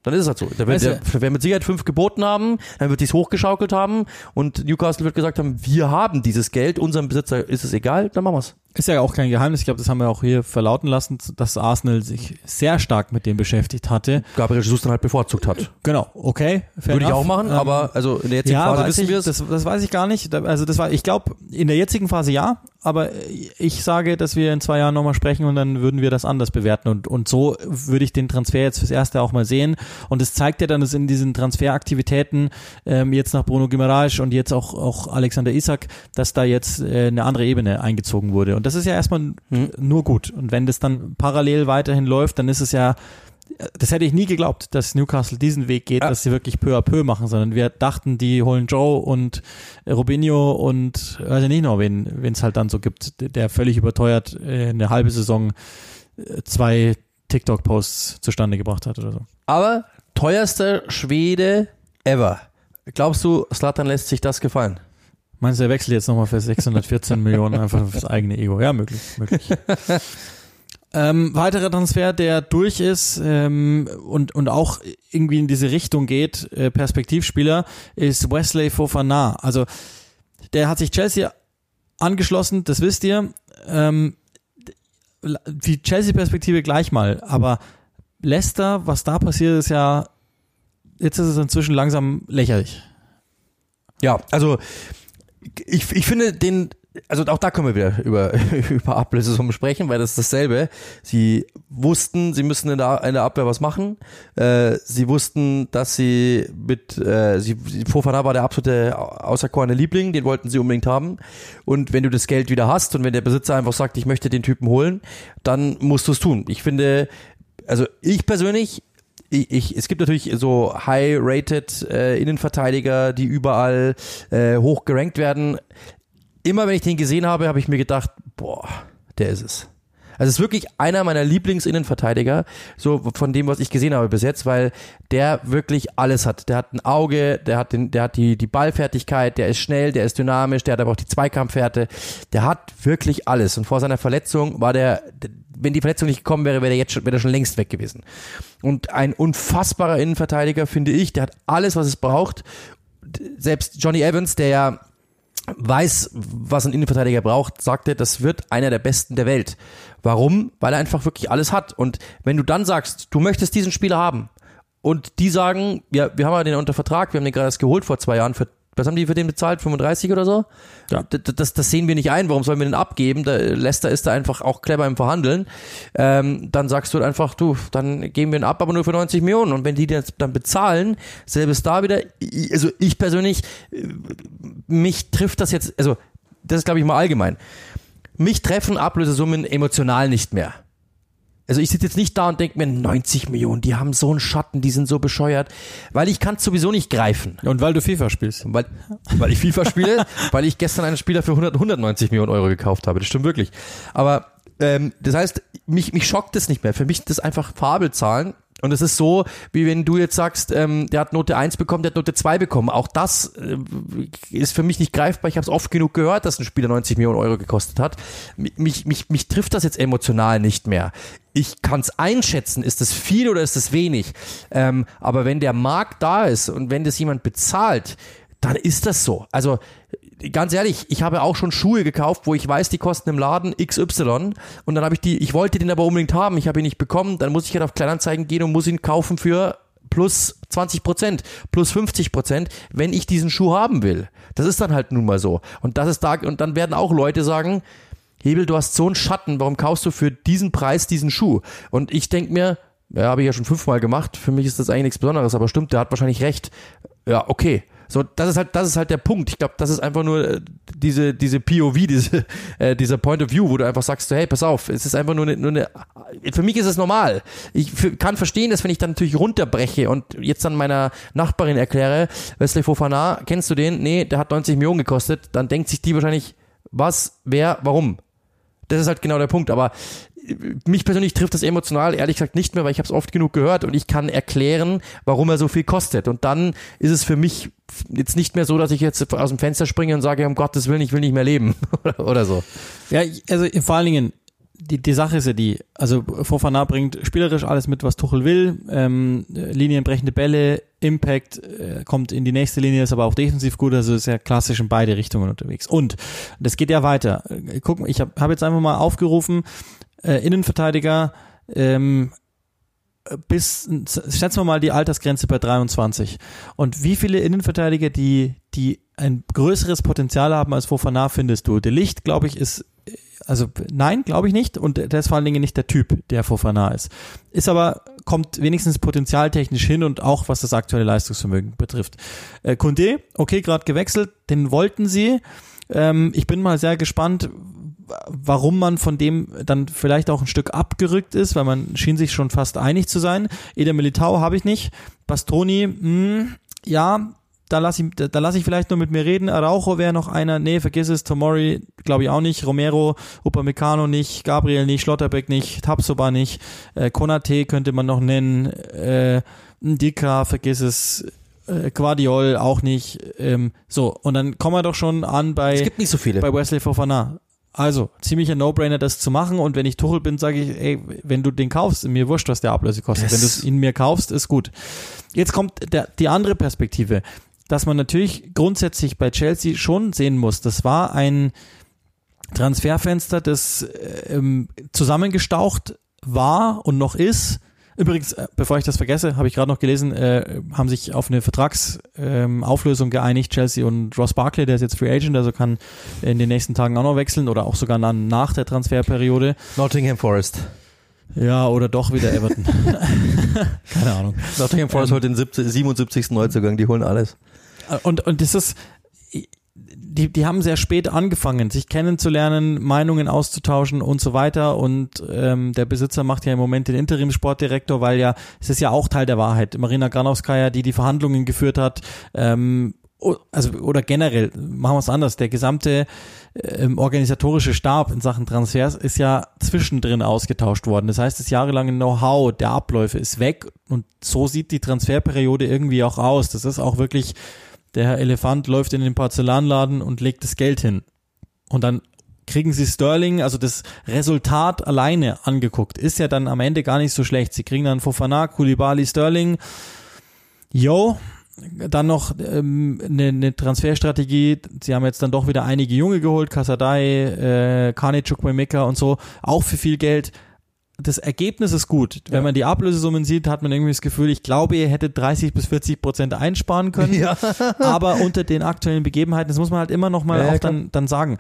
dann ist es halt so. Da wird, der, der mit Sicherheit fünf geboten haben, dann wird dies hochgeschaukelt haben und Newcastle wird gesagt haben, wir haben dieses Geld, unserem Besitzer ist es egal, dann machen wir's. Ist ja auch kein Geheimnis, ich glaube, das haben wir auch hier verlauten lassen, dass Arsenal sich sehr stark mit dem beschäftigt hatte. Gabriel Jesus dann halt bevorzugt hat. Genau, okay. Würde ich auch machen, ähm, aber also in der jetzigen ja, Phase wissen wir es. Das, das weiß ich gar nicht. Also das war, ich glaube, in der jetzigen Phase ja, aber ich sage, dass wir in zwei Jahren nochmal sprechen und dann würden wir das anders bewerten. Und, und so würde ich den Transfer jetzt fürs Erste auch mal sehen. Und es zeigt ja dann, dass in diesen Transferaktivitäten ähm, jetzt nach Bruno Guimaraes und jetzt auch, auch Alexander Isak, dass da jetzt äh, eine andere Ebene eingezogen wurde. Und das ist ja erstmal mhm. nur gut. Und wenn das dann parallel weiterhin läuft, dann ist es ja das hätte ich nie geglaubt, dass Newcastle diesen Weg geht, ja. dass sie wirklich peu à peu machen, sondern wir dachten, die holen Joe und Robinho und weiß ich nicht noch, wen es halt dann so gibt, der völlig überteuert äh, eine halbe Saison äh, zwei TikTok-Posts zustande gebracht hat oder so. Aber teuerster Schwede ever. Glaubst du, Slatan lässt sich das gefallen? Meinst du, er wechselt jetzt nochmal für 614 Millionen einfach fürs eigene Ego? Ja, möglich, möglich. Ähm, weiterer Transfer, der durch ist ähm, und, und auch irgendwie in diese Richtung geht, äh, Perspektivspieler, ist Wesley Fofana. Also der hat sich Chelsea angeschlossen, das wisst ihr. Ähm, die Chelsea-Perspektive gleich mal, aber Leicester, was da passiert ist ja, jetzt ist es inzwischen langsam lächerlich. Ja, also ich, ich finde den also auch da können wir wieder über, über Ablösesummen sprechen, weil das ist dasselbe. Sie wussten, sie müssen in der, in der Abwehr was machen. Äh, sie wussten, dass sie mit, äh, sie, Fofana war der absolute außerkorene Liebling, den wollten sie unbedingt haben. Und wenn du das Geld wieder hast und wenn der Besitzer einfach sagt, ich möchte den Typen holen, dann musst du es tun. Ich finde, also ich persönlich, ich, ich, es gibt natürlich so high-rated äh, Innenverteidiger, die überall äh, hoch gerankt werden immer wenn ich den gesehen habe, habe ich mir gedacht, boah, der ist es. Also es ist wirklich einer meiner Lieblingsinnenverteidiger, so von dem, was ich gesehen habe bis jetzt, weil der wirklich alles hat. Der hat ein Auge, der hat, den, der hat die, die Ballfertigkeit, der ist schnell, der ist dynamisch, der hat aber auch die Zweikampfhärte. Der hat wirklich alles. Und vor seiner Verletzung war der, wenn die Verletzung nicht gekommen wäre, wäre der jetzt schon, wäre der schon längst weg gewesen. Und ein unfassbarer Innenverteidiger, finde ich, der hat alles, was es braucht. Selbst Johnny Evans, der ja weiß, was ein Innenverteidiger braucht, sagte, das wird einer der besten der Welt. Warum? Weil er einfach wirklich alles hat. Und wenn du dann sagst, du möchtest diesen Spieler haben und die sagen, ja, wir haben ja den unter Vertrag, wir haben den gerade erst geholt vor zwei Jahren für was haben die für den bezahlt? 35 oder so? Ja. Das, das, das sehen wir nicht ein. Warum sollen wir den abgeben? Da, Leicester ist da einfach auch clever im Verhandeln. Ähm, dann sagst du halt einfach, du, dann geben wir ihn ab, aber nur für 90 Millionen. Und wenn die den dann bezahlen, selbes da wieder. Also ich persönlich, mich trifft das jetzt, also das ist glaube ich mal allgemein. Mich treffen Ablösesummen emotional nicht mehr. Also ich sitze jetzt nicht da und denke mir, 90 Millionen, die haben so einen Schatten, die sind so bescheuert, weil ich kann es sowieso nicht greifen. Und weil du FIFA spielst. Weil, weil ich FIFA spiele, weil ich gestern einen Spieler für 100, 190 Millionen Euro gekauft habe, das stimmt wirklich. Aber ähm, das heißt, mich, mich schockt es nicht mehr. Für mich ist das einfach Fabelzahlen und es ist so, wie wenn du jetzt sagst, ähm, der hat Note 1 bekommen, der hat Note 2 bekommen. Auch das äh, ist für mich nicht greifbar. Ich habe es oft genug gehört, dass ein Spieler 90 Millionen Euro gekostet hat. Mich, mich, mich trifft das jetzt emotional nicht mehr. Ich kann es einschätzen, ist das viel oder ist das wenig. Ähm, aber wenn der Markt da ist und wenn das jemand bezahlt, dann ist das so. Also ganz ehrlich, ich habe auch schon Schuhe gekauft, wo ich weiß, die kosten im Laden XY und dann habe ich die, ich wollte den aber unbedingt haben, ich habe ihn nicht bekommen, dann muss ich halt auf Kleinanzeigen gehen und muss ihn kaufen für plus 20 Prozent, plus 50 Prozent, wenn ich diesen Schuh haben will. Das ist dann halt nun mal so. Und das ist da, und dann werden auch Leute sagen, Hebel, du hast so einen Schatten, warum kaufst du für diesen Preis diesen Schuh? Und ich denke mir, ja, habe ich ja schon fünfmal gemacht, für mich ist das eigentlich nichts Besonderes, aber stimmt, der hat wahrscheinlich recht. Ja, okay. So, das ist halt, das ist halt der Punkt. Ich glaube, das ist einfach nur äh, diese, diese POV, diese, äh, dieser Point of View, wo du einfach sagst, hey, pass auf, es ist einfach nur eine, nur eine, für mich ist es normal. Ich kann verstehen, dass wenn ich dann natürlich runterbreche und jetzt dann meiner Nachbarin erkläre, Wesley Fofana, kennst du den? Nee, der hat 90 Millionen gekostet, dann denkt sich die wahrscheinlich, was, wer, warum? Das ist halt genau der Punkt. Aber mich persönlich trifft das emotional ehrlich gesagt nicht mehr, weil ich habe es oft genug gehört und ich kann erklären, warum er so viel kostet. Und dann ist es für mich jetzt nicht mehr so, dass ich jetzt aus dem Fenster springe und sage, um Gottes Willen, ich will nicht mehr leben oder so. Ja, also vor allen Dingen, die, die Sache ist ja die, also Fofana bringt spielerisch alles mit, was Tuchel will, ähm, linienbrechende Bälle, Impact, äh, kommt in die nächste Linie, ist aber auch defensiv gut, also ist ja klassisch in beide Richtungen unterwegs. Und das geht ja weiter. Guck, ich habe hab jetzt einfach mal aufgerufen, äh, Innenverteidiger, ähm, bis, schätzen wir mal die Altersgrenze bei 23. Und wie viele Innenverteidiger, die, die ein größeres Potenzial haben als Fofana, findest du? Der Licht, glaube ich, ist, also nein, glaube ich nicht. Und der ist vor allen Dingen nicht der Typ, der Fofana ist. Ist aber, kommt wenigstens potenzialtechnisch hin und auch was das aktuelle Leistungsvermögen betrifft. Äh, Kunde, okay, gerade gewechselt, den wollten sie. Ähm, ich bin mal sehr gespannt, warum man von dem dann vielleicht auch ein Stück abgerückt ist, weil man schien sich schon fast einig zu sein. Eder Militao habe ich nicht. Bastoni, mh, hm, ja, da lasse ich, da lass ich vielleicht nur mit mir reden. Araujo wäre noch einer. Nee, vergiss es. Tomori glaube ich auch nicht. Romero, Upamecano nicht. Gabriel nicht. Schlotterbeck nicht. Tapsoba nicht. Äh, Konate könnte man noch nennen. Äh, Dika, vergiss es. Äh, Guardiol auch nicht. Ähm, so, und dann kommen wir doch schon an bei, es gibt nicht so viele. bei Wesley Fofana. Also, ziemlicher No-Brainer, das zu machen. Und wenn ich Tuchel bin, sage ich, ey, wenn du den kaufst, mir wurscht, was der Ablöse kostet. Das wenn du ihn mir kaufst, ist gut. Jetzt kommt der, die andere Perspektive, dass man natürlich grundsätzlich bei Chelsea schon sehen muss, das war ein Transferfenster, das ähm, zusammengestaucht war und noch ist Übrigens, äh, bevor ich das vergesse, habe ich gerade noch gelesen, äh, haben sich auf eine Vertragsauflösung ähm, geeinigt, Chelsea und Ross Barkley, der ist jetzt Free Agent, also kann in den nächsten Tagen auch noch wechseln oder auch sogar dann nach der Transferperiode. Nottingham Forest. Ja, oder doch wieder Everton. Keine Ahnung. Nottingham Forest ähm, heute den 70, 77. Neuzugang, die holen alles. Und, und das ist, die, die haben sehr spät angefangen, sich kennenzulernen, Meinungen auszutauschen und so weiter. Und ähm, der Besitzer macht ja im Moment den Interim-Sportdirektor, weil ja, es ist ja auch Teil der Wahrheit. Marina Granowskaja, die die Verhandlungen geführt hat, ähm, also oder generell, machen wir es anders, der gesamte ähm, organisatorische Stab in Sachen Transfers ist ja zwischendrin ausgetauscht worden. Das heißt, das jahrelange Know-how der Abläufe ist weg und so sieht die Transferperiode irgendwie auch aus. Das ist auch wirklich der Herr Elefant läuft in den Porzellanladen und legt das Geld hin. Und dann kriegen sie Sterling, also das Resultat alleine angeguckt, ist ja dann am Ende gar nicht so schlecht. Sie kriegen dann Fofana, Kulibali, Sterling. Yo, dann noch ähm, eine, eine Transferstrategie. Sie haben jetzt dann doch wieder einige Junge geholt, Kasadai, äh, Kane Chukwemeka und so, auch für viel Geld das Ergebnis ist gut. Wenn ja. man die Ablösesummen sieht, hat man irgendwie das Gefühl, ich glaube, ihr hättet 30 bis 40 Prozent einsparen können. Ja. aber unter den aktuellen Begebenheiten, das muss man halt immer noch mal ja, auch dann, dann sagen.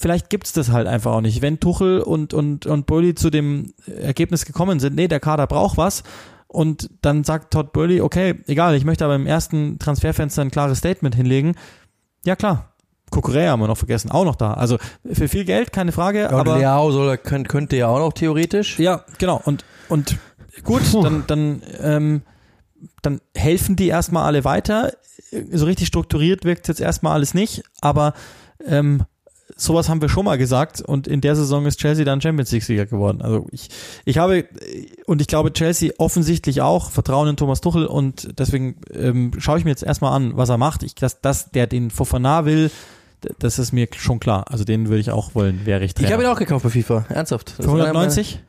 Vielleicht gibt's das halt einfach auch nicht. Wenn Tuchel und, und, und Burley zu dem Ergebnis gekommen sind, nee, der Kader braucht was, und dann sagt Todd Burley, okay, egal, ich möchte aber im ersten Transferfenster ein klares Statement hinlegen. Ja, klar, Kukurea haben wir noch vergessen, auch noch da. Also für viel Geld, keine Frage. Ja, aber Leao soll, könnte, könnte ja auch noch theoretisch. Ja, genau. Und, und gut, Puh. dann, dann, ähm, dann helfen die erstmal alle weiter. So richtig strukturiert wirkt jetzt erstmal alles nicht, aber ähm, sowas haben wir schon mal gesagt und in der Saison ist Chelsea dann Champions League Sieger geworden. Also ich, ich habe und ich glaube Chelsea offensichtlich auch Vertrauen in Thomas Tuchel und deswegen ähm, schaue ich mir jetzt erstmal an, was er macht. Ich, dass, dass der den Fofana will, das ist mir schon klar. Also den würde ich auch wollen, wäre ich Trainer. Ich habe ihn auch gekauft bei FIFA, ernsthaft. Für 190?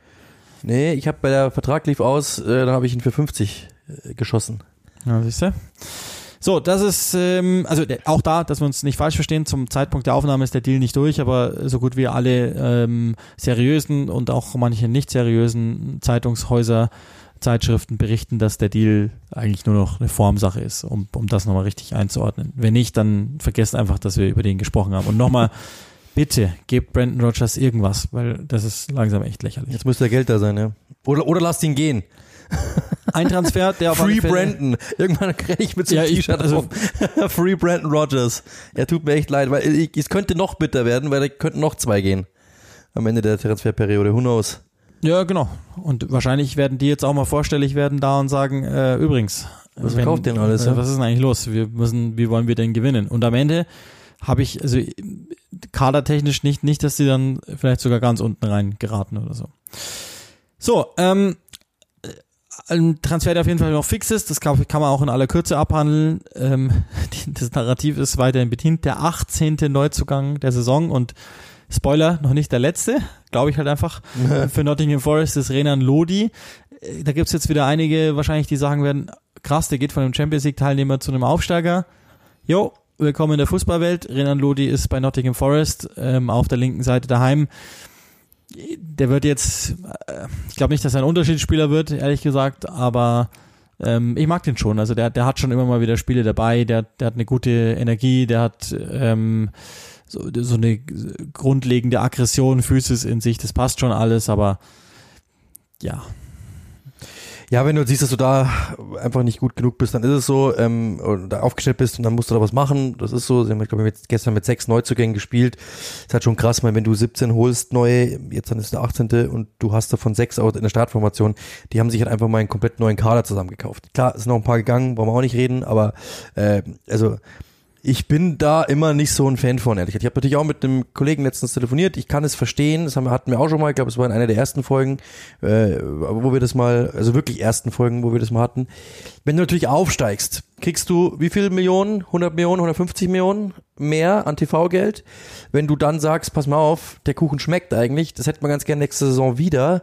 Nee, ich habe bei der Vertrag lief aus, äh, dann habe ich ihn für 50 äh, geschossen. Ja, siehst du? So, das ist, ähm, also auch da, dass wir uns nicht falsch verstehen, zum Zeitpunkt der Aufnahme ist der Deal nicht durch, aber so gut wie alle ähm, seriösen und auch manche nicht seriösen Zeitungshäuser Zeitschriften berichten, dass der Deal eigentlich nur noch eine Formsache ist, um, um das nochmal richtig einzuordnen. Wenn nicht, dann vergesst einfach, dass wir über den gesprochen haben. Und nochmal, bitte gebt Brandon Rogers irgendwas, weil das ist langsam echt lächerlich. Jetzt müsste der Geld da sein, ja. Oder, oder lasst ihn gehen. Ein Transfer, der auf Free Brandon. Irgendwann kriege ich mit so einem ja, T-Shirt also Free Brandon Rogers. Er tut mir echt leid, weil ich, es könnte noch bitter werden, weil da könnten noch zwei gehen. Am Ende der Transferperiode. Who knows? Ja, genau. Und wahrscheinlich werden die jetzt auch mal vorstellig werden da und sagen, äh, übrigens, was verkauft denn alles? Äh, was ist denn eigentlich los? Wir müssen, wie wollen wir denn gewinnen? Und am Ende habe ich, also kadertechnisch nicht, nicht, dass sie dann vielleicht sogar ganz unten rein geraten oder so. So, ähm, ein Transfer, der auf jeden Fall noch fix ist, das kann, kann man auch in aller Kürze abhandeln. Ähm, das Narrativ ist weiterhin bedient. Der 18. Neuzugang der Saison und Spoiler, noch nicht der letzte, glaube ich halt einfach. Für Nottingham Forest ist Renan Lodi. Äh, da gibt's jetzt wieder einige wahrscheinlich, die sagen werden, krass, der geht von einem Champions League Teilnehmer zu einem Aufsteiger. Jo, willkommen in der Fußballwelt. Renan Lodi ist bei Nottingham Forest ähm, auf der linken Seite daheim. Der wird jetzt, äh, ich glaube nicht, dass er ein Unterschiedsspieler wird, ehrlich gesagt, aber ähm, ich mag den schon. Also der, der hat schon immer mal wieder Spiele dabei, der, der hat eine gute Energie, der hat ähm, so, so eine grundlegende Aggression, Physis in sich, das passt schon alles, aber ja, ja, wenn du siehst, dass du da einfach nicht gut genug bist, dann ist es so, ähm, oder da aufgestellt bist und dann musst du da was machen. Das ist so. Sie haben, ich glaube, gestern mit sechs Neuzugängen gespielt. ist halt schon krass, weil wenn du 17 holst neue, jetzt dann ist der 18. und du hast davon sechs in der Startformation, die haben sich halt einfach mal einen komplett neuen Kader zusammengekauft. Klar, es sind noch ein paar gegangen, wollen wir auch nicht reden, aber äh, also ich bin da immer nicht so ein Fan von, ehrlich gesagt. Ich habe natürlich auch mit einem Kollegen letztens telefoniert. Ich kann es verstehen. Das haben wir, hatten wir auch schon mal. Ich glaube, es war in einer der ersten Folgen, äh, wo wir das mal, also wirklich ersten Folgen, wo wir das mal hatten. Wenn du natürlich aufsteigst, kriegst du wie viel Millionen? 100 Millionen, 150 Millionen mehr an TV-Geld. Wenn du dann sagst, pass mal auf, der Kuchen schmeckt eigentlich, das hätte man ganz gerne nächste Saison wieder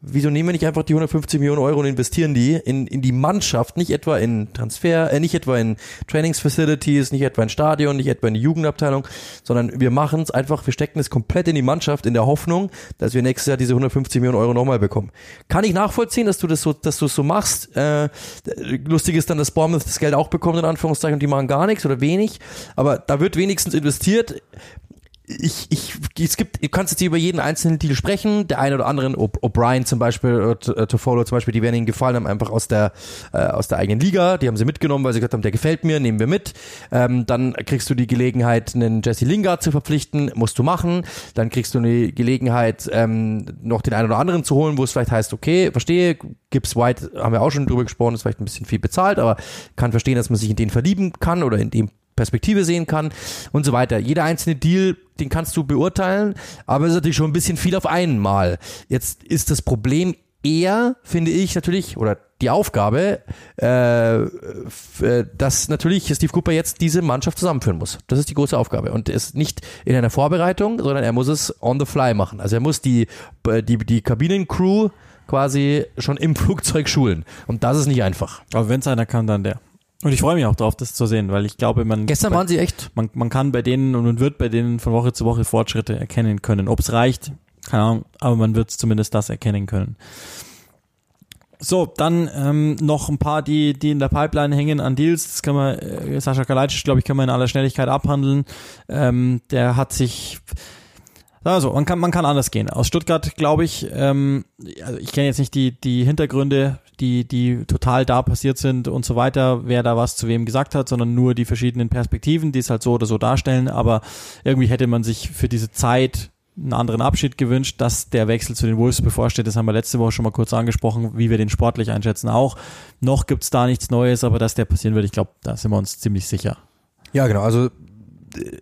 wieso nehmen wir nicht einfach die 150 Millionen Euro und investieren die in, in die Mannschaft, nicht etwa in Transfer, äh, nicht etwa in Trainingsfacilities, nicht etwa in Stadion, nicht etwa in die Jugendabteilung, sondern wir machen es einfach, wir stecken es komplett in die Mannschaft in der Hoffnung, dass wir nächstes Jahr diese 150 Millionen Euro nochmal bekommen. Kann ich nachvollziehen, dass du das so, dass du es so machst. Äh, lustig ist dann, dass Bournemouth das Geld auch bekommt, in Anführungszeichen, und die machen gar nichts oder wenig, aber da wird wenigstens investiert ich, ich, es gibt, du kannst jetzt über jeden einzelnen Titel sprechen. Der eine oder andere, O'Brien zum Beispiel, äh, Toffolo zum Beispiel, die werden ihnen gefallen haben, einfach aus der, äh, aus der eigenen Liga. Die haben sie mitgenommen, weil sie gesagt haben, der gefällt mir, nehmen wir mit. Ähm, dann kriegst du die Gelegenheit, einen Jesse Lingard zu verpflichten, musst du machen. Dann kriegst du eine Gelegenheit, ähm, noch den einen oder anderen zu holen, wo es vielleicht heißt, okay, verstehe, Gibbs White haben wir auch schon drüber gesprochen, ist vielleicht ein bisschen viel bezahlt, aber kann verstehen, dass man sich in den verlieben kann oder in dem Perspektive sehen kann und so weiter. Jeder einzelne Deal, den kannst du beurteilen, aber es ist natürlich schon ein bisschen viel auf einmal. Jetzt ist das Problem eher, finde ich natürlich, oder die Aufgabe, äh, äh, dass natürlich Steve Cooper jetzt diese Mannschaft zusammenführen muss. Das ist die große Aufgabe und ist nicht in einer Vorbereitung, sondern er muss es on the fly machen. Also er muss die die die Kabinencrew quasi schon im Flugzeug schulen und das ist nicht einfach. Aber wenn es einer kann, dann der. Und ich freue mich auch darauf, das zu sehen, weil ich glaube, man. Gestern waren sie echt. Man, man kann bei denen und man wird bei denen von Woche zu Woche Fortschritte erkennen können. Ob es reicht, keine Ahnung, aber man wird zumindest das erkennen können. So, dann ähm, noch ein paar, die, die in der Pipeline hängen an Deals. Das kann man, äh, Sascha Kalajdzic, glaube ich, kann man in aller Schnelligkeit abhandeln. Ähm, der hat sich also, man kann, man kann anders gehen. Aus Stuttgart, glaube ich, ähm, also ich kenne jetzt nicht die, die Hintergründe, die, die total da passiert sind und so weiter, wer da was zu wem gesagt hat, sondern nur die verschiedenen Perspektiven, die es halt so oder so darstellen. Aber irgendwie hätte man sich für diese Zeit einen anderen Abschied gewünscht, dass der Wechsel zu den Wolves bevorsteht. Das haben wir letzte Woche schon mal kurz angesprochen, wie wir den sportlich einschätzen auch. Noch gibt's da nichts Neues, aber dass der passieren wird, ich glaube, da sind wir uns ziemlich sicher. Ja, genau. Also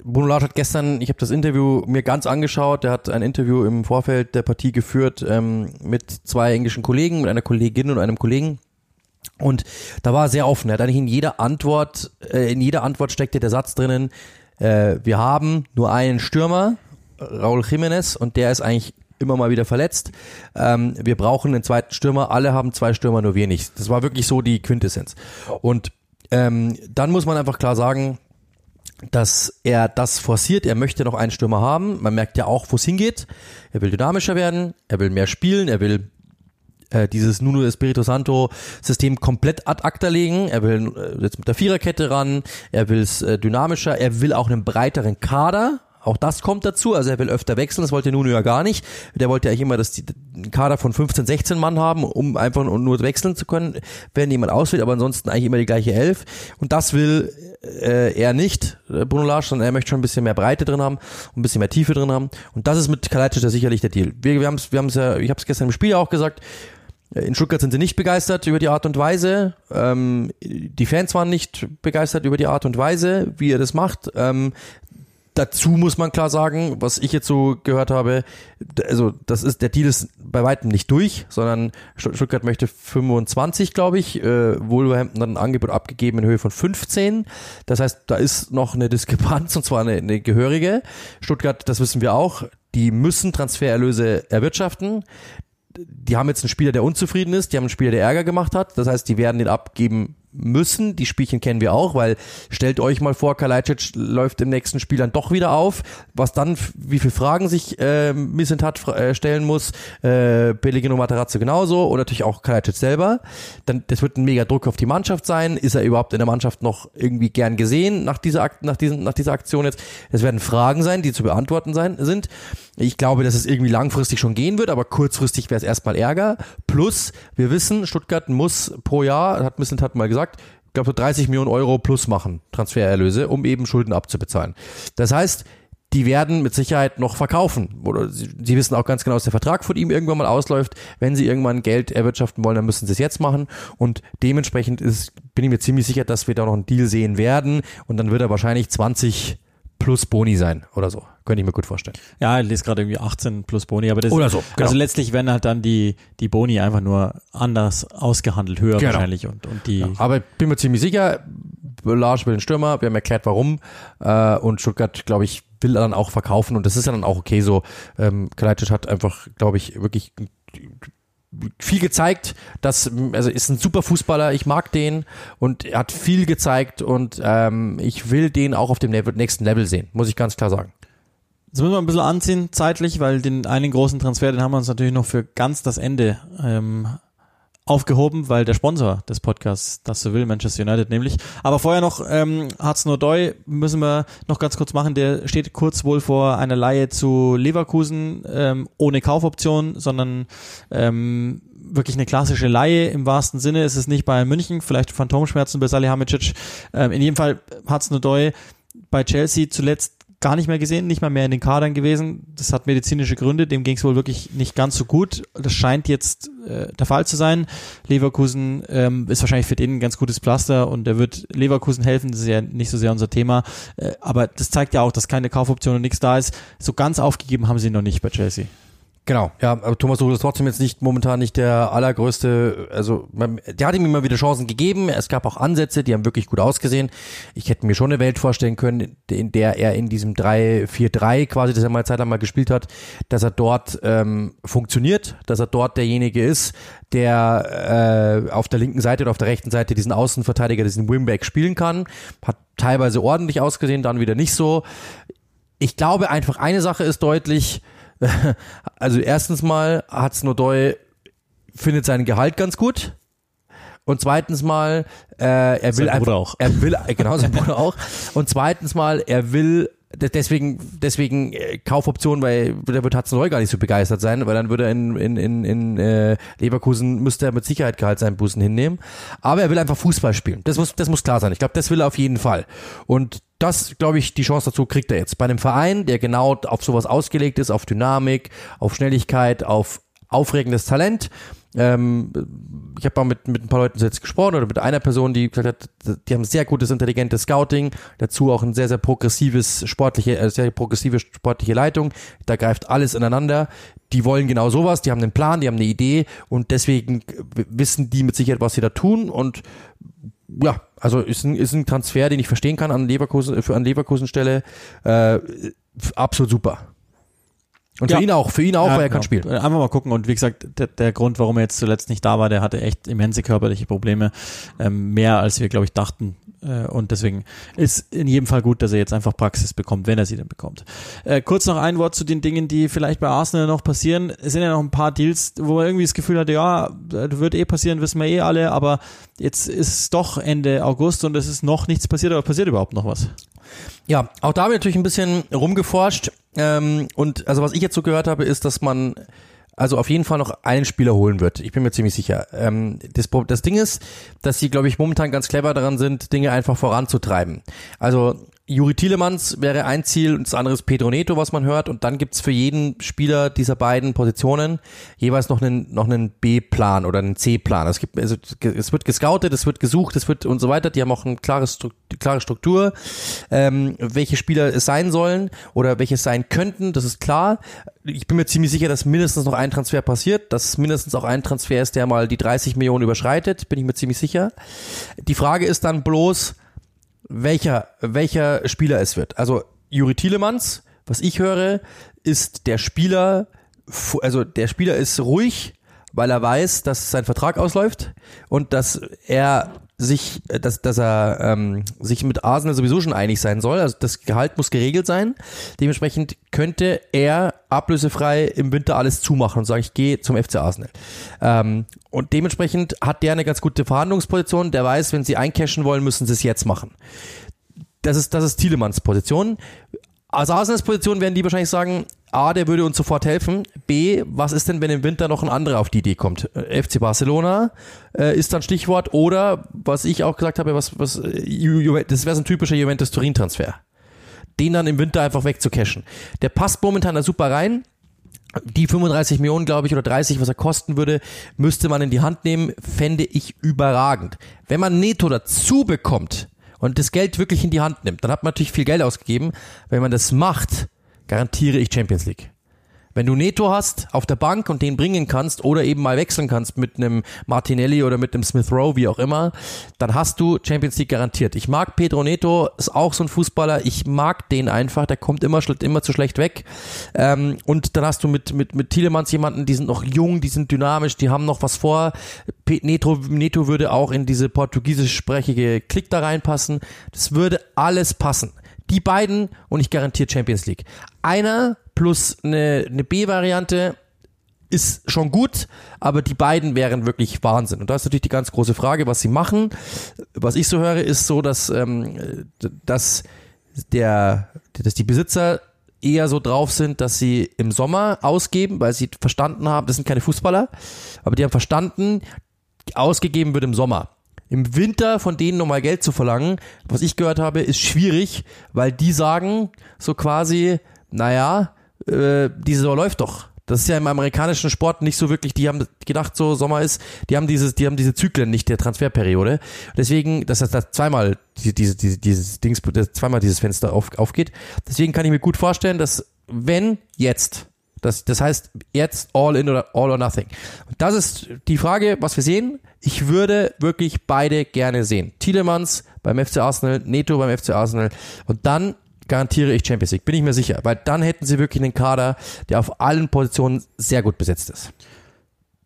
Bruno Lage hat gestern, ich habe das Interview mir ganz angeschaut, der hat ein Interview im Vorfeld der Partie geführt ähm, mit zwei englischen Kollegen, mit einer Kollegin und einem Kollegen. Und da war er sehr offen. Er hat eigentlich in jeder Antwort, äh, in jeder Antwort steckte der Satz drinnen, äh, wir haben nur einen Stürmer, Raul Jiménez, und der ist eigentlich immer mal wieder verletzt. Ähm, wir brauchen einen zweiten Stürmer. Alle haben zwei Stürmer, nur wir nicht. Das war wirklich so die Quintessenz. Und ähm, dann muss man einfach klar sagen, dass er das forciert. Er möchte noch einen Stürmer haben. Man merkt ja auch, wo es hingeht. Er will dynamischer werden, er will mehr spielen, er will äh, dieses Nuno Espirito Santo System komplett ad acta legen. Er will äh, jetzt mit der Viererkette ran, er will es äh, dynamischer, er will auch einen breiteren Kader. Auch das kommt dazu. Also er will öfter wechseln, das wollte Nuno ja gar nicht. Der wollte eigentlich immer dass die, einen Kader von 15, 16 Mann haben, um einfach nur wechseln zu können, wenn jemand auswählt, aber ansonsten eigentlich immer die gleiche Elf. Und das will äh, er nicht, äh, Bruno Lage, sondern er möchte schon ein bisschen mehr Breite drin haben ein bisschen mehr Tiefe drin haben. Und das ist mit Kalajdzic ja sicherlich der Deal. Wir, wir haben es wir haben's ja, ich habe es gestern im Spiel auch gesagt, äh, in Stuttgart sind sie nicht begeistert über die Art und Weise. Ähm, die Fans waren nicht begeistert über die Art und Weise, wie er das macht. Ähm, Dazu muss man klar sagen, was ich jetzt so gehört habe, also das ist der Deal ist bei weitem nicht durch, sondern Stuttgart möchte 25, glaube ich, äh, Wolverhampton hat ein Angebot abgegeben in Höhe von 15. Das heißt, da ist noch eine Diskrepanz und zwar eine, eine gehörige. Stuttgart, das wissen wir auch, die müssen Transfererlöse erwirtschaften die haben jetzt einen Spieler, der unzufrieden ist, die haben einen Spieler, der Ärger gemacht hat. Das heißt, die werden den abgeben müssen. Die Spielchen kennen wir auch, weil stellt euch mal vor, Kalajdzic läuft im nächsten Spiel dann doch wieder auf, was dann, wie viele Fragen sich äh, Missentat äh, stellen muss, äh, Pellegrino Materazzo genauso oder natürlich auch Kalajdzic selber. Dann, das wird ein mega Druck auf die Mannschaft sein. Ist er überhaupt in der Mannschaft noch irgendwie gern gesehen nach dieser, nach diesen, nach dieser Aktion jetzt? Das werden Fragen sein, die zu beantworten sein, sind. Ich glaube, dass es irgendwie langfristig schon gehen wird, aber kurzfristig wäre es erstmal Ärger. Plus, wir wissen, Stuttgart muss pro Jahr, hat Missentat mal gesagt, gesagt, ich glaube, so 30 Millionen Euro plus machen, Transfererlöse, um eben Schulden abzubezahlen. Das heißt, die werden mit Sicherheit noch verkaufen. Oder sie, sie, wissen auch ganz genau, dass der Vertrag von ihm irgendwann mal ausläuft. Wenn sie irgendwann Geld erwirtschaften wollen, dann müssen sie es jetzt machen. Und dementsprechend ist, bin ich mir ziemlich sicher, dass wir da noch einen Deal sehen werden. Und dann wird er wahrscheinlich 20 plus Boni sein oder so. Könnte ich mir gut vorstellen. Ja, ich lese gerade irgendwie 18 plus Boni, aber das Oder so, genau. also letztlich werden halt dann die, die Boni einfach nur anders ausgehandelt, höher Genau. wahrscheinlich und, und die, Ja, aber ich bin mir ziemlich sicher, Lars will den Stürmer, wir haben erklärt warum äh, und Stuttgart, glaube ich, will dann auch verkaufen und das ist ja dann auch okay so. Ähm, Kalajdzic hat einfach, glaube ich, wirklich viel gezeigt, dass also ist ein super Fußballer, ich mag den und er hat viel gezeigt und ähm, ich will den auch auf dem nächsten Level sehen, muss ich ganz klar sagen. Jetzt müssen wir ein bisschen anziehen zeitlich, weil den einen großen Transfer, den haben wir uns natürlich noch für ganz das Ende ähm, aufgehoben, weil der Sponsor des Podcasts das so will, Manchester United nämlich. Aber vorher noch ähm, Hartz Nordoi müssen wir noch ganz kurz machen. Der steht kurz wohl vor einer Laie zu Leverkusen ähm, ohne Kaufoption, sondern ähm, wirklich eine klassische Laie im wahrsten Sinne. Es ist nicht Bayern München, vielleicht Phantomschmerzen bei Salihamidzic. Ähm, in jedem Fall Hartz Nordoi bei Chelsea zuletzt gar nicht mehr gesehen, nicht mal mehr in den Kadern gewesen. Das hat medizinische Gründe, dem ging es wohl wirklich nicht ganz so gut. Das scheint jetzt äh, der Fall zu sein. Leverkusen ähm, ist wahrscheinlich für den ein ganz gutes Pflaster und der wird Leverkusen helfen, das ist ja nicht so sehr unser Thema. Äh, aber das zeigt ja auch, dass keine Kaufoption und nichts da ist. So ganz aufgegeben haben sie noch nicht bei Chelsea. Genau, ja, aber Thomas Tuchel ist trotzdem jetzt nicht momentan nicht der allergrößte, also man, der hat ihm immer wieder Chancen gegeben, es gab auch Ansätze, die haben wirklich gut ausgesehen. Ich hätte mir schon eine Welt vorstellen können, in der er in diesem 3-4-3 quasi, das er mal Zeit lang mal gespielt hat, dass er dort ähm, funktioniert, dass er dort derjenige ist, der äh, auf der linken Seite oder auf der rechten Seite diesen Außenverteidiger, diesen Wingback spielen kann. Hat teilweise ordentlich ausgesehen, dann wieder nicht so. Ich glaube einfach, eine Sache ist deutlich, also erstens mal hat's Nodoi findet sein Gehalt ganz gut. Und zweitens mal, äh, er will Sein einfach, auch. er will, genau, sein Bruder auch. Und zweitens mal, er will, deswegen, deswegen äh, Kaufoption, weil da wird Hudson gar nicht so begeistert sein, weil dann würde er in, in, in, in äh, Leverkusen, müsste er mit Sicherheit Gehalt seinen Bußen hinnehmen. Aber er will einfach Fußball spielen. Das muss, das muss klar sein. Ich glaube, das will er auf jeden Fall. Und das, glaube ich, die Chance dazu kriegt er jetzt. Bei einem Verein, der genau auf sowas ausgelegt ist, auf Dynamik, auf Schnelligkeit, auf aufregendes Talent. Ähm, ich habe mal mit, mit ein paar Leuten jetzt gesprochen oder mit einer Person, die gesagt hat, die haben sehr gutes, intelligentes Scouting, dazu auch ein sehr, sehr progressives sportliche, äh, sehr progressive sportliche Leitung. Da greift alles ineinander. Die wollen genau sowas, die haben einen Plan, die haben eine Idee und deswegen wissen die mit Sicherheit, was sie da tun und ja, also ist ein, ist ein Transfer, den ich verstehen kann an Leverkusen, für an Leverkusen Stelle. Äh, absolut super. Und Ja. für ihn auch, für ihn auch, weil er kann genau. spielen. Einfach mal gucken. Und wie gesagt, der, der Grund, warum er jetzt zuletzt nicht da war, der hatte echt immense körperliche Probleme. Ähm, mehr als wir, glaube ich, dachten. Äh, und deswegen ist in jedem Fall gut, dass er jetzt einfach Praxis bekommt, wenn er sie denn bekommt. Äh, kurz noch ein Wort zu den Dingen, die vielleicht bei Arsenal noch passieren. Es sind ja noch ein paar Deals, wo man irgendwie das Gefühl hatte, ja, das wird eh passieren, wissen wir eh alle, aber jetzt ist es doch Ende August und es ist noch nichts passiert, aber passiert überhaupt noch was? Ja, auch da haben wir natürlich ein bisschen rumgeforscht. Ähm, und also was ich jetzt so gehört habe, ist, dass man also auf jeden Fall noch einen Spieler holen wird. Ich bin mir ziemlich sicher. Ähm, das, das Ding ist, dass sie, glaube ich, momentan ganz clever daran sind, Dinge einfach voranzutreiben. Also Juri Tielemans wäre ein Ziel und das andere ist Pedro Neto, was man hört. Und dann gibt's für jeden Spieler dieser beiden Positionen jeweils noch einen, noch einen B-Plan oder einen C-Plan. Es gibt, es wird gescoutet, es wird gesucht, es wird und so weiter. Die haben auch eine klare, klare Struktur, ähm, welche Spieler es sein sollen oder welche es sein könnten, das ist klar. Ich bin mir ziemlich sicher, dass mindestens noch ein Transfer passiert, dass mindestens auch ein Transfer ist, der mal die 30 Millionen überschreitet, bin ich mir ziemlich sicher. Die Frage ist dann bloß, welcher, welcher Spieler es wird. Also Juri Tielemans, was ich höre, ist der Spieler, also der Spieler ist ruhig, weil er weiß, dass sein Vertrag ausläuft und dass er sich, dass, dass er ähm, sich mit Arsenal sowieso schon einig sein soll. Also das Gehalt muss geregelt sein. Dementsprechend könnte er ablösefrei im Winter alles zumachen und sagen, ich gehe zum FC Arsenal. Ähm, und dementsprechend hat der eine ganz gute Verhandlungsposition. Der weiß, wenn sie eincashen wollen, müssen sie es jetzt machen. Das ist, das ist Thielemanns Position. Als Arsenals Position werden die wahrscheinlich sagen, A, der würde uns sofort helfen. B, was ist denn, wenn im Winter noch ein anderer auf die Idee kommt? Äh, FC Barcelona äh, ist dann Stichwort oder was ich auch gesagt habe, was, was, äh, das wäre so ein typischer Juventus-Turin-Transfer. Den dann im Winter einfach wegzucashen. Der passt momentan da super rein. Die 35 Millionen, glaube ich, oder 30, was er kosten würde, müsste man in die Hand nehmen, fände ich überragend. Wenn man Neto dazu bekommt und das Geld wirklich in die Hand nimmt, dann hat man natürlich viel Geld ausgegeben. Wenn man das macht, garantiere ich Champions League. Wenn du Neto hast auf der Bank und den bringen kannst oder eben mal wechseln kannst mit einem Martinelli oder mit einem Smith Rowe, wie auch immer, dann hast du Champions League garantiert. Ich mag Pedro Neto, ist auch so ein Fußballer. Ich mag den einfach. Der kommt immer, immer zu schlecht weg. Ähm, und dann hast du mit, mit, mit Thielemanns jemanden, die sind noch jung, die sind dynamisch, die haben noch was vor. Neto, Neto würde auch in diese portugiesisch sprechige Klick da reinpassen. Das würde alles passen. Die beiden und ich garantiere Champions League. Einer plus eine, eine B-Variante ist schon gut, aber die beiden wären wirklich Wahnsinn. Und da ist natürlich die ganz große Frage, was sie machen. Was ich so höre, ist so, dass, ähm, dass der, dass die Besitzer eher so drauf sind, dass sie im Sommer ausgeben, weil sie verstanden haben, das sind keine Fußballer, aber die haben verstanden, ausgegeben wird im Sommer im Winter von denen nochmal Geld zu verlangen, was ich gehört habe, ist schwierig, weil die sagen so quasi, naja, äh, die Saison läuft doch. Das ist ja im amerikanischen Sport nicht so wirklich, die haben gedacht, so Sommer ist, die haben dieses, die haben diese Zyklen nicht der Transferperiode. Deswegen, dass das zweimal diese, diese, diese, dieses Dings, zweimal dieses Fenster auf, aufgeht. Deswegen kann ich mir gut vorstellen, dass wenn jetzt das, das heißt jetzt all in oder all or nothing. Und das ist die Frage, was wir sehen. Ich würde wirklich beide gerne sehen. Tielemans beim FC Arsenal, Neto beim FC Arsenal und dann garantiere ich Champions League. Bin ich mir sicher, weil dann hätten sie wirklich einen Kader, der auf allen Positionen sehr gut besetzt ist.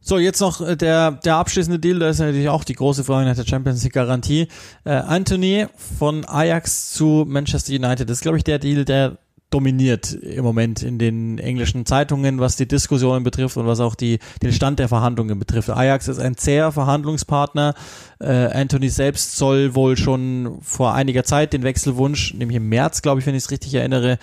So, jetzt noch äh, der, der abschließende Deal, da ist natürlich auch die große Frage nach der Champions League Garantie. Äh, Anthony von Ajax zu Manchester United, das ist, glaube ich, der Deal, der dominiert im Moment in den englischen Zeitungen, was die Diskussionen betrifft und was auch die, den Stand der Verhandlungen betrifft. Ajax ist ein zäher Verhandlungspartner. Äh, Anthony selbst soll wohl schon vor einiger Zeit den Wechselwunsch, nämlich im März, glaube ich, wenn ich es richtig erinnere,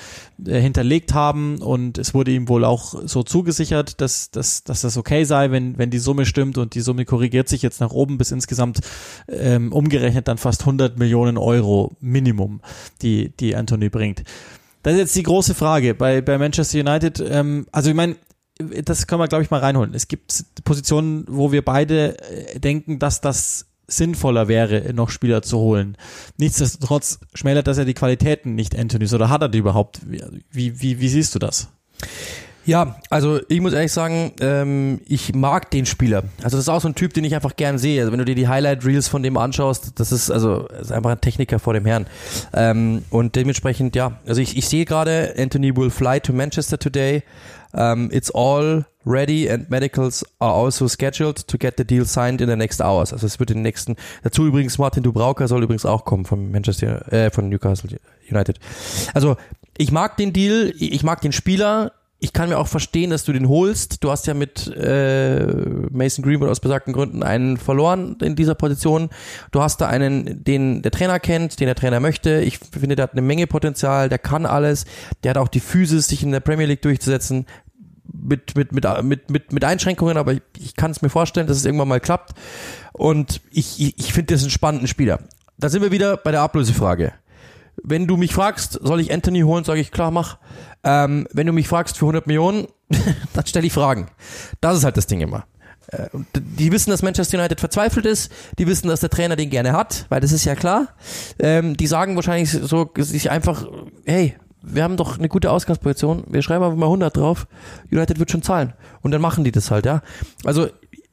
äh, hinterlegt haben und es wurde ihm wohl auch so zugesichert, dass, dass, dass das okay sei, wenn, wenn die Summe stimmt und die Summe korrigiert sich jetzt nach oben bis insgesamt ähm, umgerechnet dann fast 100 Millionen Euro Minimum, die, die Anthony bringt. Das ist jetzt die große Frage bei, bei Manchester United. Ähm, also ich meine, das können wir, glaube ich, mal reinholen. Es gibt Positionen, wo wir beide äh, denken, dass das sinnvoller wäre, noch Spieler zu holen. Nichtsdestotrotz schmälert das ja die Qualitäten nicht Anthony's oder hat er die überhaupt? Wie, wie, wie siehst du das? Ja, also ich muss ehrlich sagen, ähm, ich mag den Spieler. Also das ist auch so ein Typ, den ich einfach gern sehe. Also wenn du dir die Highlight Reels von dem anschaust, das ist also ist einfach ein Techniker vor dem Herrn. Ähm, und dementsprechend, ja, also ich, ich sehe gerade, Anthony will fly to Manchester today. Um, it's all ready and medicals are also scheduled to get the deal signed in the next hours. Also es wird in den nächsten. Dazu übrigens Martin Dubrauker soll übrigens auch kommen von Manchester, äh, von Newcastle United. Also ich mag den Deal, ich mag den Spieler ich kann mir auch verstehen, dass du den holst. Du hast ja mit äh, Mason Greenwood aus besagten Gründen einen verloren in dieser Position. Du hast da einen, den der Trainer kennt, den der Trainer möchte. Ich finde, der hat eine Menge Potenzial, der kann alles. Der hat auch die Physis, sich in der Premier League durchzusetzen. Mit, mit, mit, mit, mit, mit Einschränkungen, aber ich, ich kann es mir vorstellen, dass es irgendwann mal klappt. Und ich, ich, ich finde, das ist ein spannender Spieler. Da sind wir wieder bei der Ablösefrage. Wenn du mich fragst, soll ich Anthony holen, sage ich, klar, mach. Ähm, wenn du mich fragst für 100 Millionen, dann stelle ich Fragen. Das ist halt das Ding immer. Äh, die wissen, dass Manchester United verzweifelt ist. Die wissen, dass der Trainer den gerne hat, weil das ist ja klar. Ähm, die sagen wahrscheinlich so sich einfach, hey, wir haben doch eine gute Ausgangsposition. Wir schreiben einfach mal 100 drauf. United wird schon zahlen. Und dann machen die das halt, ja. Also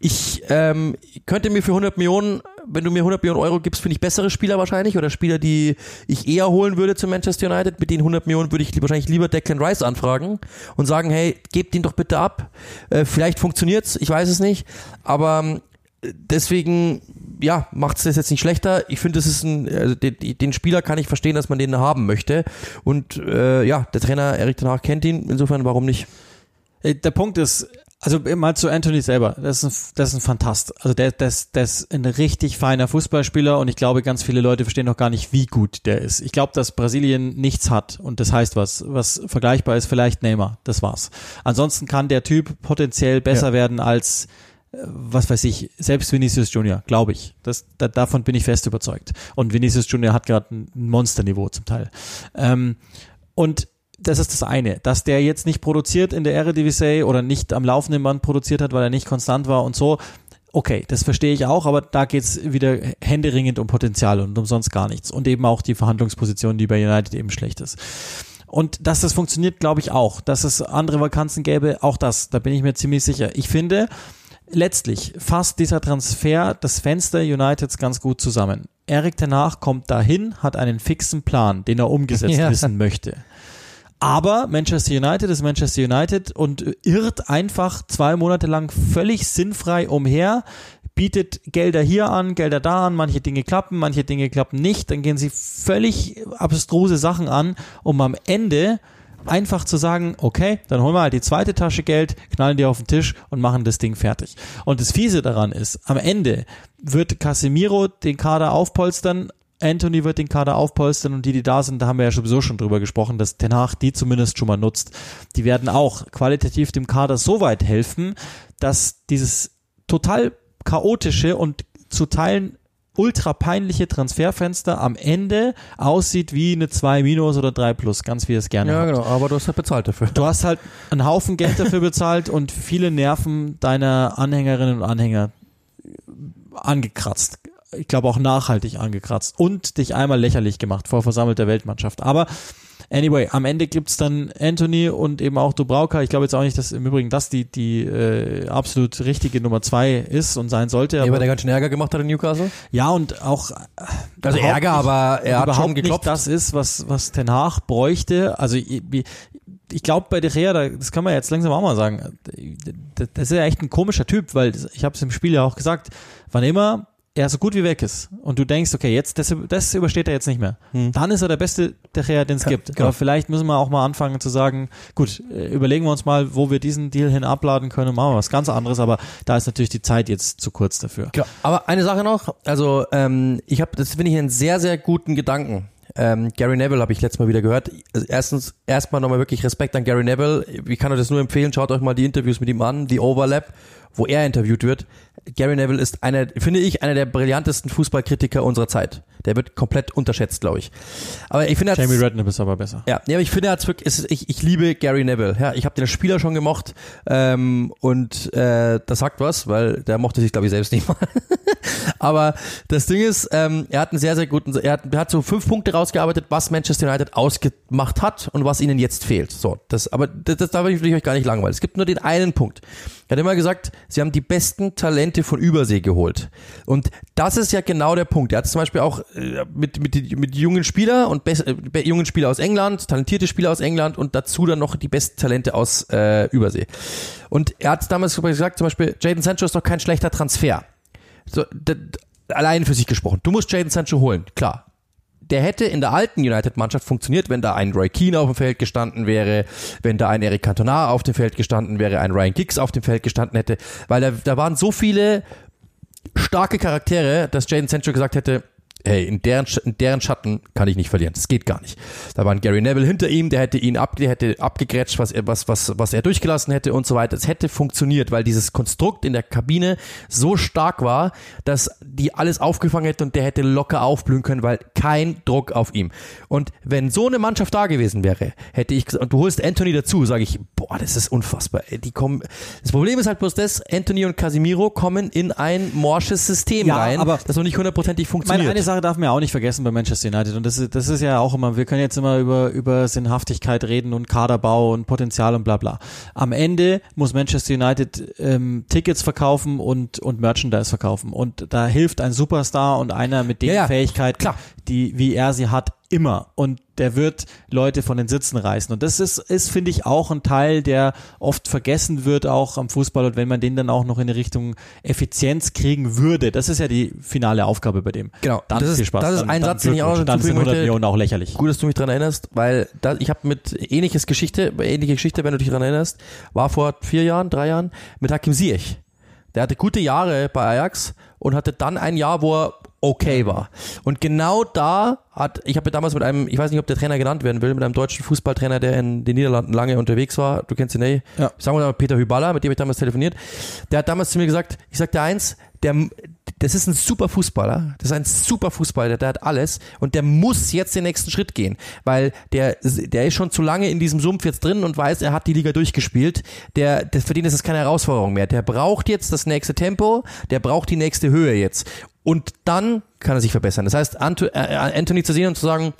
ich ähm, könnte mir für 100 Millionen, wenn du mir 100 Millionen Euro gibst, finde ich bessere Spieler wahrscheinlich oder Spieler, die ich eher holen würde zu Manchester United. Mit den 100 Millionen würde ich wahrscheinlich lieber Declan Rice anfragen und sagen, hey, gebt ihn doch bitte ab. Äh, vielleicht funktioniert's, ich weiß es nicht. Aber ähm, deswegen, ja, macht es das jetzt nicht schlechter. Ich finde, es ist ein, also den, den, Spieler kann ich verstehen, dass man den haben möchte. Und äh, ja, der Trainer Erik Ten Hag kennt ihn. Insofern, warum nicht? Äh, der Punkt ist, also mal zu Anthony selber. Das ist ein, das ist ein Fantast. Also der, der, der ist ein richtig feiner Fußballspieler und ich glaube, ganz viele Leute verstehen noch gar nicht, wie gut der ist. Ich glaube, dass Brasilien nichts hat und das heißt was, was vergleichbar ist, vielleicht Neymar. Das war's. Ansonsten kann der Typ potenziell besser ja. werden als äh, was weiß ich, selbst Vinicius Junior, glaube ich. Das, da, davon bin ich fest überzeugt. Und Vinicius Junior hat gerade ein Monsterniveau zum Teil. Ähm, und das ist das eine, dass der jetzt nicht produziert in der Eredivisie oder nicht am laufenden Band produziert hat, weil er nicht konstant war und so. Okay, das verstehe ich auch, aber da geht's wieder händeringend um Potenzial und um sonst gar nichts. Und eben auch die Verhandlungsposition, die bei United eben schlecht ist. Und dass das funktioniert, glaube ich auch. Dass es andere Vakanzen gäbe, auch das, da bin ich mir ziemlich sicher. Ich finde, letztlich fasst dieser Transfer das Fenster Uniteds ganz gut zusammen. Erik danach kommt dahin, hat einen fixen Plan, den er umgesetzt ja. wissen möchte. Aber Manchester United ist Manchester United und irrt einfach zwei Monate lang völlig sinnfrei umher, bietet Gelder hier an, Gelder da an, manche Dinge klappen, manche Dinge klappen nicht, dann gehen sie völlig abstruse Sachen an, um am Ende einfach zu sagen, okay, dann holen wir halt die zweite Tasche Geld, knallen die auf den Tisch und machen das Ding fertig. Und das Fiese daran ist, am Ende wird Casemiro den Kader aufpolstern, Anthony wird den Kader aufpolstern und die, die da sind, da haben wir ja sowieso schon drüber gesprochen, dass Ten Hag die zumindest schon mal nutzt. Die werden auch qualitativ dem Kader so weit helfen, dass dieses total chaotische und zu Teilen ultra peinliche Transferfenster am Ende aussieht wie eine 2 minus oder 3 plus, ganz wie es gerne Ja, habt. genau, aber du hast halt bezahlt dafür. Du hast halt einen Haufen Geld dafür bezahlt und viele Nerven deiner Anhängerinnen und Anhänger angekratzt ich glaube auch nachhaltig angekratzt und dich einmal lächerlich gemacht vor versammelter Weltmannschaft. Aber Anyway, am Ende gibt's dann Anthony und eben auch Dubrauka. Ich glaube jetzt auch nicht, dass im Übrigen das die, die äh, absolut richtige Nummer zwei ist und sein sollte. Ja, weil der ganz schön Ärger gemacht hat in Newcastle? Ja, und auch äh, Also Ärger, nicht, aber er hat schon geklopft. Nicht das ist, was, was Ten Hag bräuchte. Also ich, ich glaube bei De Gea, das kann man jetzt langsam auch mal sagen, das ist ja echt ein komischer Typ, weil ich habe es im Spiel ja auch gesagt, wann immer er so gut wie weg ist und du denkst, okay, jetzt das, das übersteht er jetzt nicht mehr, hm. dann ist er der beste der den es gibt. Ja, genau. Aber vielleicht müssen wir auch mal anfangen zu sagen, gut, äh, überlegen wir uns mal, wo wir diesen Deal hin abladen können und machen wir was ganz anderes, aber da ist natürlich die Zeit jetzt zu kurz dafür. Klar. Aber eine Sache noch, also ähm, ich habe, das finde ich einen sehr, sehr guten Gedanken. Ähm, Gary Neville habe ich letztes Mal wieder gehört. Also erstens, erstmal nochmal wirklich Respekt an Gary Neville. Ich kann euch das nur empfehlen, schaut euch mal die Interviews mit ihm an, die Overlap, wo er interviewt wird. Gary Neville ist einer, finde ich, einer der brillantesten Fußballkritiker unserer Zeit. Der wird komplett unterschätzt, glaube ich. Aber ich finde, Jamie Redknapp ist aber besser. Ja, ja, aber ich finde, er wirklich, ist, ich, ich liebe Gary Neville. Ja, ich habe den Spieler schon gemocht ähm, und äh, das sagt was, weil der mochte sich, glaube ich, selbst nicht mal. aber das Ding ist, ähm, er hat einen sehr, sehr guten, er hat, er hat so fünf Punkte rausgearbeitet, was Manchester United ausgemacht hat und was ihnen jetzt fehlt. So, das, aber das, das da will ich euch gar nicht langweilen. Es gibt nur den einen Punkt. Er hat immer gesagt, sie haben die besten Talente von Übersee geholt. Und das ist ja genau der Punkt. Er hat zum Beispiel auch mit, mit, mit jungen Spieler und äh, jungen Spieler aus England, talentierte Spieler aus England und dazu dann noch die besten Talente aus äh, Übersee. Und er hat damals gesagt, zum Beispiel, Jaden Sancho ist doch kein schlechter Transfer. So, allein für sich gesprochen. Du musst Jaden Sancho holen, klar der hätte in der alten United-Mannschaft funktioniert, wenn da ein Roy Keane auf dem Feld gestanden wäre, wenn da ein Eric Cantona auf dem Feld gestanden wäre, ein Ryan Giggs auf dem Feld gestanden hätte, weil da, da waren so viele starke Charaktere, dass Jaden Sancho gesagt hätte, hey, in deren, in deren Schatten kann ich nicht verlieren. Das geht gar nicht. Da war ein Gary Neville hinter ihm, der hätte ihn ab, der hätte abgegrätscht, was er, was, was, was er durchgelassen hätte und so weiter. Es hätte funktioniert, weil dieses Konstrukt in der Kabine so stark war, dass die alles aufgefangen hätte und der hätte locker aufblühen können, weil kein Druck auf ihm. Und wenn so eine Mannschaft da gewesen wäre, hätte ich gesagt, und du holst Anthony dazu, sage ich, boah, das ist unfassbar. Die kommen, das Problem ist halt bloß das, Anthony und Casimiro kommen in ein morsches System Ja, rein, aber das noch nicht hundertprozentig funktioniert. Meine eine Sache darf man ja auch nicht vergessen bei Manchester United und das ist, das ist ja auch immer, wir können jetzt immer über, über Sinnhaftigkeit reden und Kaderbau und Potenzial und bla bla. Am Ende muss Manchester United ähm, Tickets verkaufen und, und Merchandise verkaufen und da hilft ein Superstar und einer mit den Ja, ja, Fähigkeiten, klar. die wie er sie hat, immer und der wird Leute von den Sitzen reißen und das ist, ist finde ich auch ein Teil, der oft vergessen wird auch am Fußball und wenn man den dann auch noch in die Richtung Effizienz kriegen würde, das ist ja die finale Aufgabe bei dem. Genau, Dann das ist- viel Spaß. das ist dann, ein dann Satz, den ich auch noch. Dann sind hinzufügen 100 möchte. Millionen auch lächerlich. Gut, dass du mich dran erinnerst, weil da, ich habe mit ähnliches Geschichte, ähnliche Geschichte, wenn du dich dran erinnerst, war vor vier Jahren, drei Jahren mit Hakim Ziyech. Der hatte gute Jahre bei Ajax und hatte dann ein Jahr, wo er okay war. Und genau da hat, ich habe damals mit einem, ich weiß nicht, ob der Trainer genannt werden will, mit einem deutschen Fußballtrainer, der in den Niederlanden lange unterwegs war, du kennst ihn eh, Ja. sagen wir mal Peter Hyballa, mit dem ich damals telefoniert, der hat damals zu mir gesagt, ich sagte eins, der, das ist ein super Fußballer, das ist ein super Fußballer, der hat alles und der muss jetzt den nächsten Schritt gehen, weil der, der ist schon zu lange in diesem Sumpf jetzt drin und weiß, er hat die Liga durchgespielt, der, der für den ist es keine Herausforderung mehr, der braucht jetzt das nächste Tempo, der braucht die nächste Höhe jetzt. Und dann kann er sich verbessern. Das heißt, äh, Anthony zu sehen und zu sagen,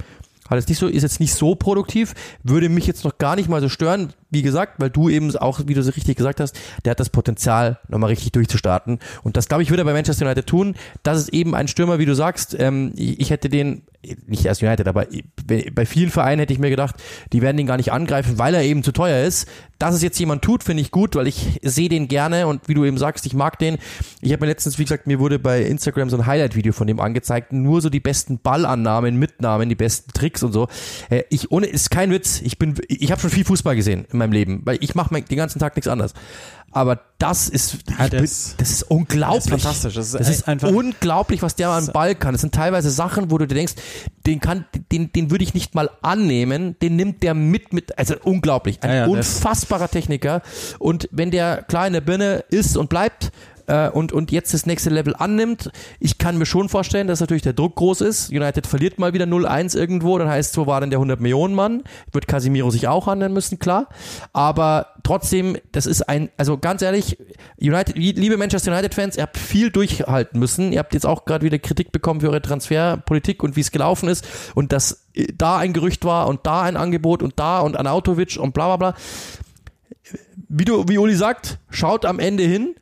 hat jetzt nicht so, ist jetzt nicht so produktiv, würde mich jetzt noch gar nicht mal so stören, wie gesagt, weil du eben auch, wie du so richtig gesagt hast, der hat das Potenzial, nochmal richtig durchzustarten. Und das, glaube ich, würde er bei Manchester United tun. Das ist eben ein Stürmer, wie du sagst. Ähm, ich, ich hätte den, nicht erst United, aber bei vielen Vereinen hätte ich mir gedacht, die werden den gar nicht angreifen, weil er eben zu teuer ist. Dass es jetzt jemand tut, finde ich gut, weil ich sehe den gerne und wie du eben sagst, ich mag den. Ich habe mir letztens, wie gesagt, mir wurde bei Instagram so ein Highlight-Video von dem angezeigt, nur so die besten Ballannahmen, Mitnahmen, die besten Tricks und so. Äh, Ich ohne ist kein Witz. Ich bin, ich habe schon viel Fußball gesehen in meinem Leben, weil ich mache den ganzen Tag nichts anderes. Aber das ist, Ja, ich bin, das- das ist unglaublich. das ist fantastisch. Das ist das ist einfach- unglaublich, was der am Ball kann. Das sind teilweise Sachen, wo du dir denkst, den kann, den, den würde ich nicht mal annehmen. Den nimmt der mit, mit, also unglaublich. Ein Ja, ja, das- unfassbarer Techniker. Und wenn der klar in der Birne ist und bleibt, äh, und, und jetzt das nächste Level annimmt. Ich kann mir schon vorstellen, dass natürlich der Druck groß ist. United verliert mal wieder 0-1 irgendwo, dann heißt es, wo war denn der 100 Millionen Mann? Wird Casimiro sich auch annehmen müssen, klar. Aber trotzdem, das ist ein, also ganz ehrlich, United, liebe Manchester United Fans, ihr habt viel durchhalten müssen. Ihr habt jetzt auch gerade wieder Kritik bekommen für eure Transferpolitik und wie es gelaufen ist und dass äh, da ein Gerücht war und da ein Angebot und da und Anautovic und bla bla bla. Wie du, wie Uli sagt, schaut am Ende hin,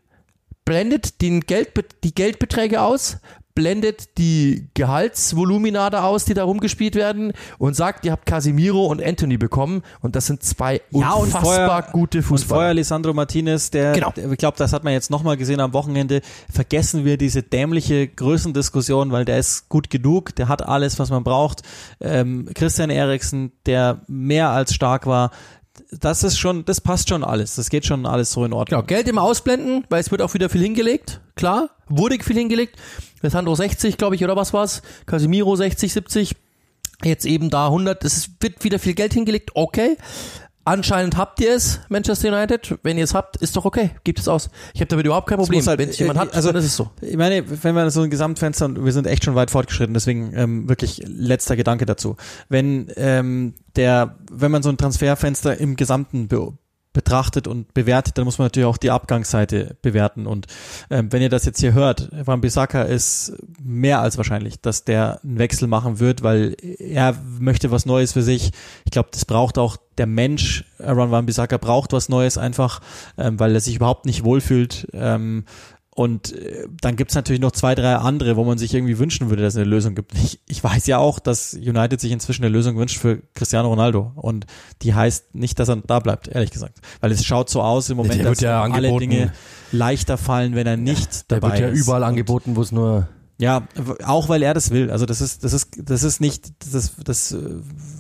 blendet den Geldbe die Geldbeträge aus, blendet die Gehaltsvolumina da aus, die da rumgespielt werden und sagt, ihr habt Casimiro und Anthony bekommen und das sind zwei Ja, unfassbar vorher- gute Und vorher Fußballer. Lisandro Martinez, der, Genau. der ich glaube, das hat man jetzt nochmal gesehen am Wochenende, vergessen wir diese dämliche Größendiskussion, weil der ist gut genug, der hat alles, was man braucht. Ähm, Christian Eriksen, der mehr als stark war, das ist schon, das passt schon alles, das geht schon alles so in Ordnung. Genau, Geld immer ausblenden, weil es wird auch wieder viel hingelegt. Klar, wurde viel hingelegt. Alessandro 60, glaube ich, oder was war's? Casimiro 60, 70. Jetzt eben da 100. Es wird wieder viel Geld hingelegt. Okay. Anscheinend habt ihr es, Manchester United. Wenn ihr es habt, ist doch okay. Gebt es aus. Ich habe damit überhaupt kein Problem. halt- Wenn es jemand äh, hat, also- dann ist es so. Ich meine, wenn wir so ein Gesamtfenster, und wir sind echt schon weit fortgeschritten, deswegen ähm, wirklich letzter Gedanke dazu. Wenn ähm, der, wenn man so ein Transferfenster im Gesamten be betrachtet und bewertet, dann muss man natürlich auch die Abgangsseite bewerten. Und ähm, wenn ihr das jetzt hier hört, Van Bissaka ist mehr als wahrscheinlich, dass der einen Wechsel machen wird, weil er möchte was Neues für sich. Ich glaube, das braucht auch der Mensch, Aaron Van Bissaka braucht was Neues einfach, ähm, weil er sich überhaupt nicht wohlfühlt. Ähm, und äh, dann gibt's natürlich noch zwei, drei andere, wo man sich irgendwie wünschen würde, dass es eine Lösung gibt. Ich, ich weiß ja auch, dass United sich inzwischen eine Lösung wünscht für Cristiano Ronaldo. Und die heißt nicht, dass er da bleibt, ehrlich gesagt. Weil es schaut so aus im Moment, Der wird dass ja alle. Dinge leichter fallen, wenn er nicht Da dabei wird ja ist. überall Und- angeboten, wo es nur. ja, auch weil er das will. Also das ist, das ist, das ist nicht, das, das äh,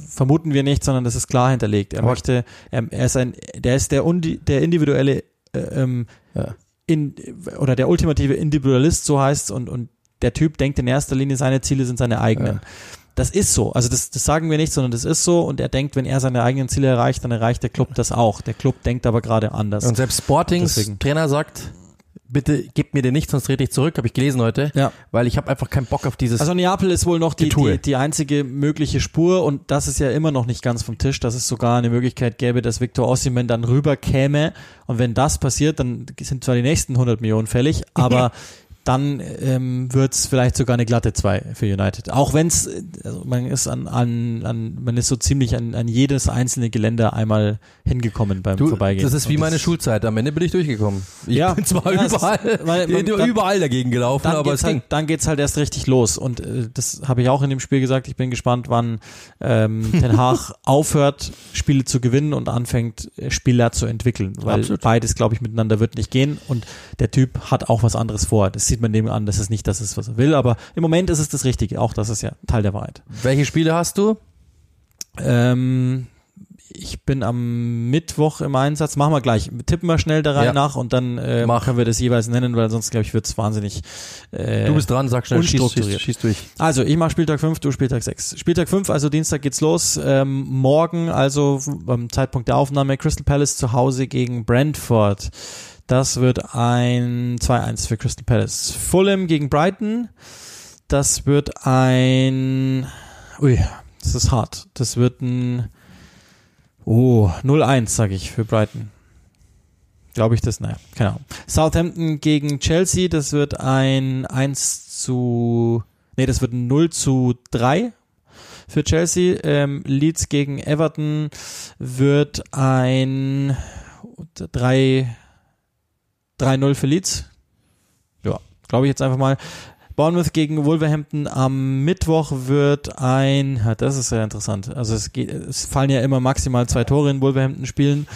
vermuten wir nicht, sondern das ist klar hinterlegt. Er Aber- möchte, er, er ist ein, der ist der, undi, der individuelle, äh, ähm, Ja. In, oder der ultimative Individualist, so heißt und, und der Typ denkt in erster Linie, seine Ziele sind seine eigenen. Ja. Das ist so. Also das, das sagen wir nicht, sondern das ist so. Und er denkt, wenn er seine eigenen Ziele erreicht, dann erreicht der Club das auch. Der Club denkt aber gerade anders. Und selbst Sportings Deswegen. Trainer sagt, bitte gib mir den nicht, sonst trete ich zurück, habe ich gelesen heute. Ja. Weil ich habe einfach keinen Bock auf dieses. Also Neapel ist wohl noch die, die, die, einzige mögliche Spur und das ist ja immer noch nicht ganz vom Tisch, dass es sogar eine Möglichkeit gäbe, dass Victor Osimhen dann rüberkäme und wenn das passiert, dann sind zwar die nächsten 100 Millionen fällig, aber dann ähm, wird es vielleicht sogar eine glatte 2 für United. Auch wenn es, also man ist an, an, an, man ist so ziemlich an, an jedes einzelne Geländer einmal hingekommen beim du, Vorbeigehen. Das ist wie meine Schulzeit. Am Ende bin ich durchgekommen. Ich ja, bin zwar ja, überall, ist, weil man, dann, überall dagegen gelaufen, aber es halt, ging. Dann geht's halt erst richtig los. Und äh, das habe ich auch in dem Spiel gesagt. Ich bin gespannt, wann ähm, Ten Haag aufhört, Spiele zu gewinnen und anfängt, Spieler zu entwickeln. Weil Absolut. beides, glaube ich, miteinander wird nicht gehen. Und der Typ hat auch was anderes vor. Das sieht man dem an, dass es nicht das ist, was er will, aber im Moment ist es das Richtige. Auch das ist ja Teil der Wahrheit. Welche Spiele hast du? Ähm, ich bin am Mittwoch im Einsatz. Machen wir gleich. Tippen wir schnell da rein ja. nach und dann äh, können wir das jeweils nennen, weil sonst, glaube ich, wird es wahnsinnig äh, Du bist dran, sag schnell, schieß, schieß, schieß durch. Also, ich mache Spieltag 5, du Spieltag 6. Spieltag 5, also Dienstag geht's los. Ähm, morgen, also beim Zeitpunkt der Aufnahme, Crystal Palace zu Hause gegen Brentford. Das wird ein 2-1 für Crystal Palace. Fulham gegen Brighton. Das wird ein. Ui, das ist hart. Das wird ein. Oh, 0-1, sage ich, für Brighton. Glaube ich das? Naja, keine Ahnung. Southampton gegen Chelsea, das wird ein 1 zu. Nee, das wird ein 0 zu 3 für Chelsea. Ähm, Leeds gegen Everton wird ein 3 3-0 für Leeds. Ja, glaube ich jetzt einfach mal. Bournemouth gegen Wolverhampton am Mittwoch wird ein, das ist sehr interessant. Also es geht, es fallen ja immer maximal zwei Tore in Wolverhampton Spielen.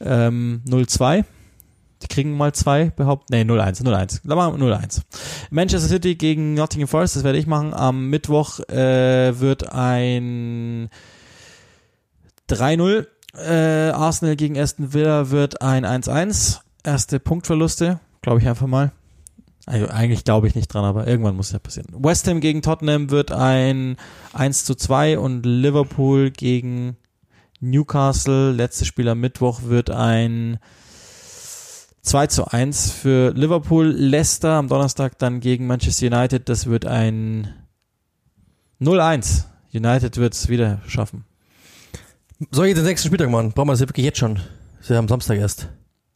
Ähm, 0-2. Die kriegen mal zwei, behaupten. Nee, 0-1, 0-1. Da machen wir 0-1. Manchester City gegen Nottingham Forest, das werde ich machen. Am Mittwoch äh, wird ein 3-0. Äh, Arsenal gegen Aston Villa wird ein 1-1 erste Punktverluste, glaube ich einfach mal. Also eigentlich glaube ich nicht dran, aber irgendwann muss ja passieren. West Ham gegen Tottenham wird ein 1 zu 2 und Liverpool gegen Newcastle, letztes Spiel am Mittwoch, wird ein 2 zu 1 für Liverpool. Leicester am Donnerstag dann gegen Manchester United, das wird ein 0-1. United wird es wieder schaffen. Soll ich den nächsten Spieltag machen? Brauchen wir das ja wirklich jetzt schon? Ist ja am Samstag erst.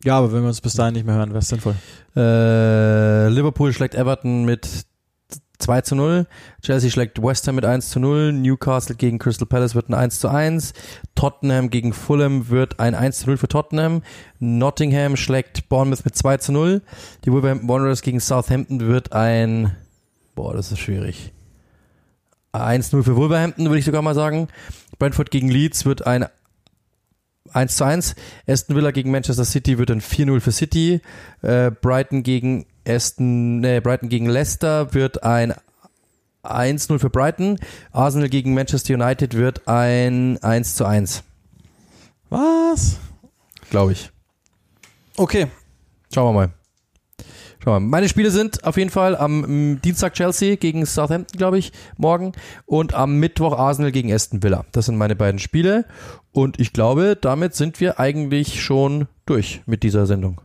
Ja, aber wenn wir uns bis dahin nicht mehr hören, wäre es sinnvoll. Äh, Liverpool schlägt Everton mit 2 zu 0. Chelsea schlägt West Ham mit 1 zu 0. Newcastle gegen Crystal Palace wird ein 1 zu 1. Tottenham gegen Fulham wird ein 1 zu 0 für Tottenham. Nottingham schlägt Bournemouth mit 2 zu 0. Die Wolverhampton Wanderers gegen Southampton wird ein, boah, das ist schwierig. 1-0 für Wolverhampton, würde ich sogar mal sagen. Brentford gegen Leeds wird ein 1 zu 1. Aston Villa gegen Manchester City wird dann 4-0 für City. Äh, Brighton gegen Aston, nee, Brighton gegen Leicester wird ein 1-0 für Brighton. Arsenal gegen Manchester United wird ein 1 zu 1. Was? Glaube ich. Okay. Schauen wir mal. Schau mal, meine Spiele sind auf jeden Fall am Dienstag Chelsea gegen Southampton, glaube ich, morgen. Und am Mittwoch Arsenal gegen Aston Villa. Das sind meine beiden Spiele. Und ich glaube, damit sind wir eigentlich schon durch mit dieser Sendung.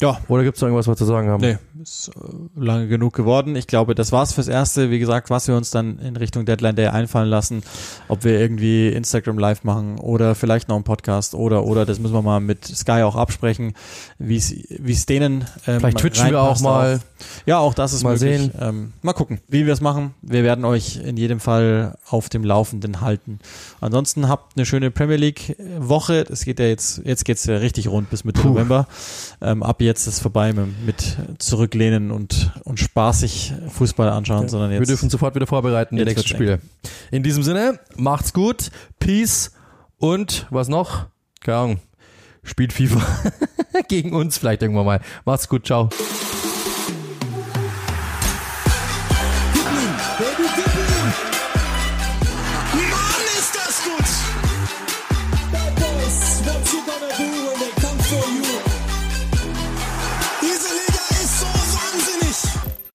Ja. Oder gibt es noch irgendwas, was wir zu sagen haben? Nee, ist äh, lange genug geworden. Ich glaube, das war's fürs Erste. Wie gesagt, was wir uns dann in Richtung Deadline Day einfallen lassen, ob wir irgendwie Instagram live machen oder vielleicht noch einen Podcast oder, oder, das müssen wir mal mit Sky auch absprechen, wie es denen ähm, Vielleicht twitchen wir auch mal. Auf. Ja, auch das ist mal möglich. sehen. Ähm, mal gucken, wie wir es machen. Wir werden euch in jedem Fall auf dem Laufenden halten. Ansonsten habt eine schöne Premier League Woche. Es geht ja jetzt, jetzt geht's ja richtig rund bis Mitte Puh. November. Ähm, ab jetzt ist vorbei mit, mit zurücklehnen und, und spaßig Fußball anschauen, ja. sondern jetzt. Wir dürfen sofort wieder vorbereiten, die nächsten Spiele. In diesem Sinne, macht's gut, Peace und was noch? Keine Ahnung. Spielt FIFA gegen uns vielleicht irgendwann mal. Macht's gut, ciao.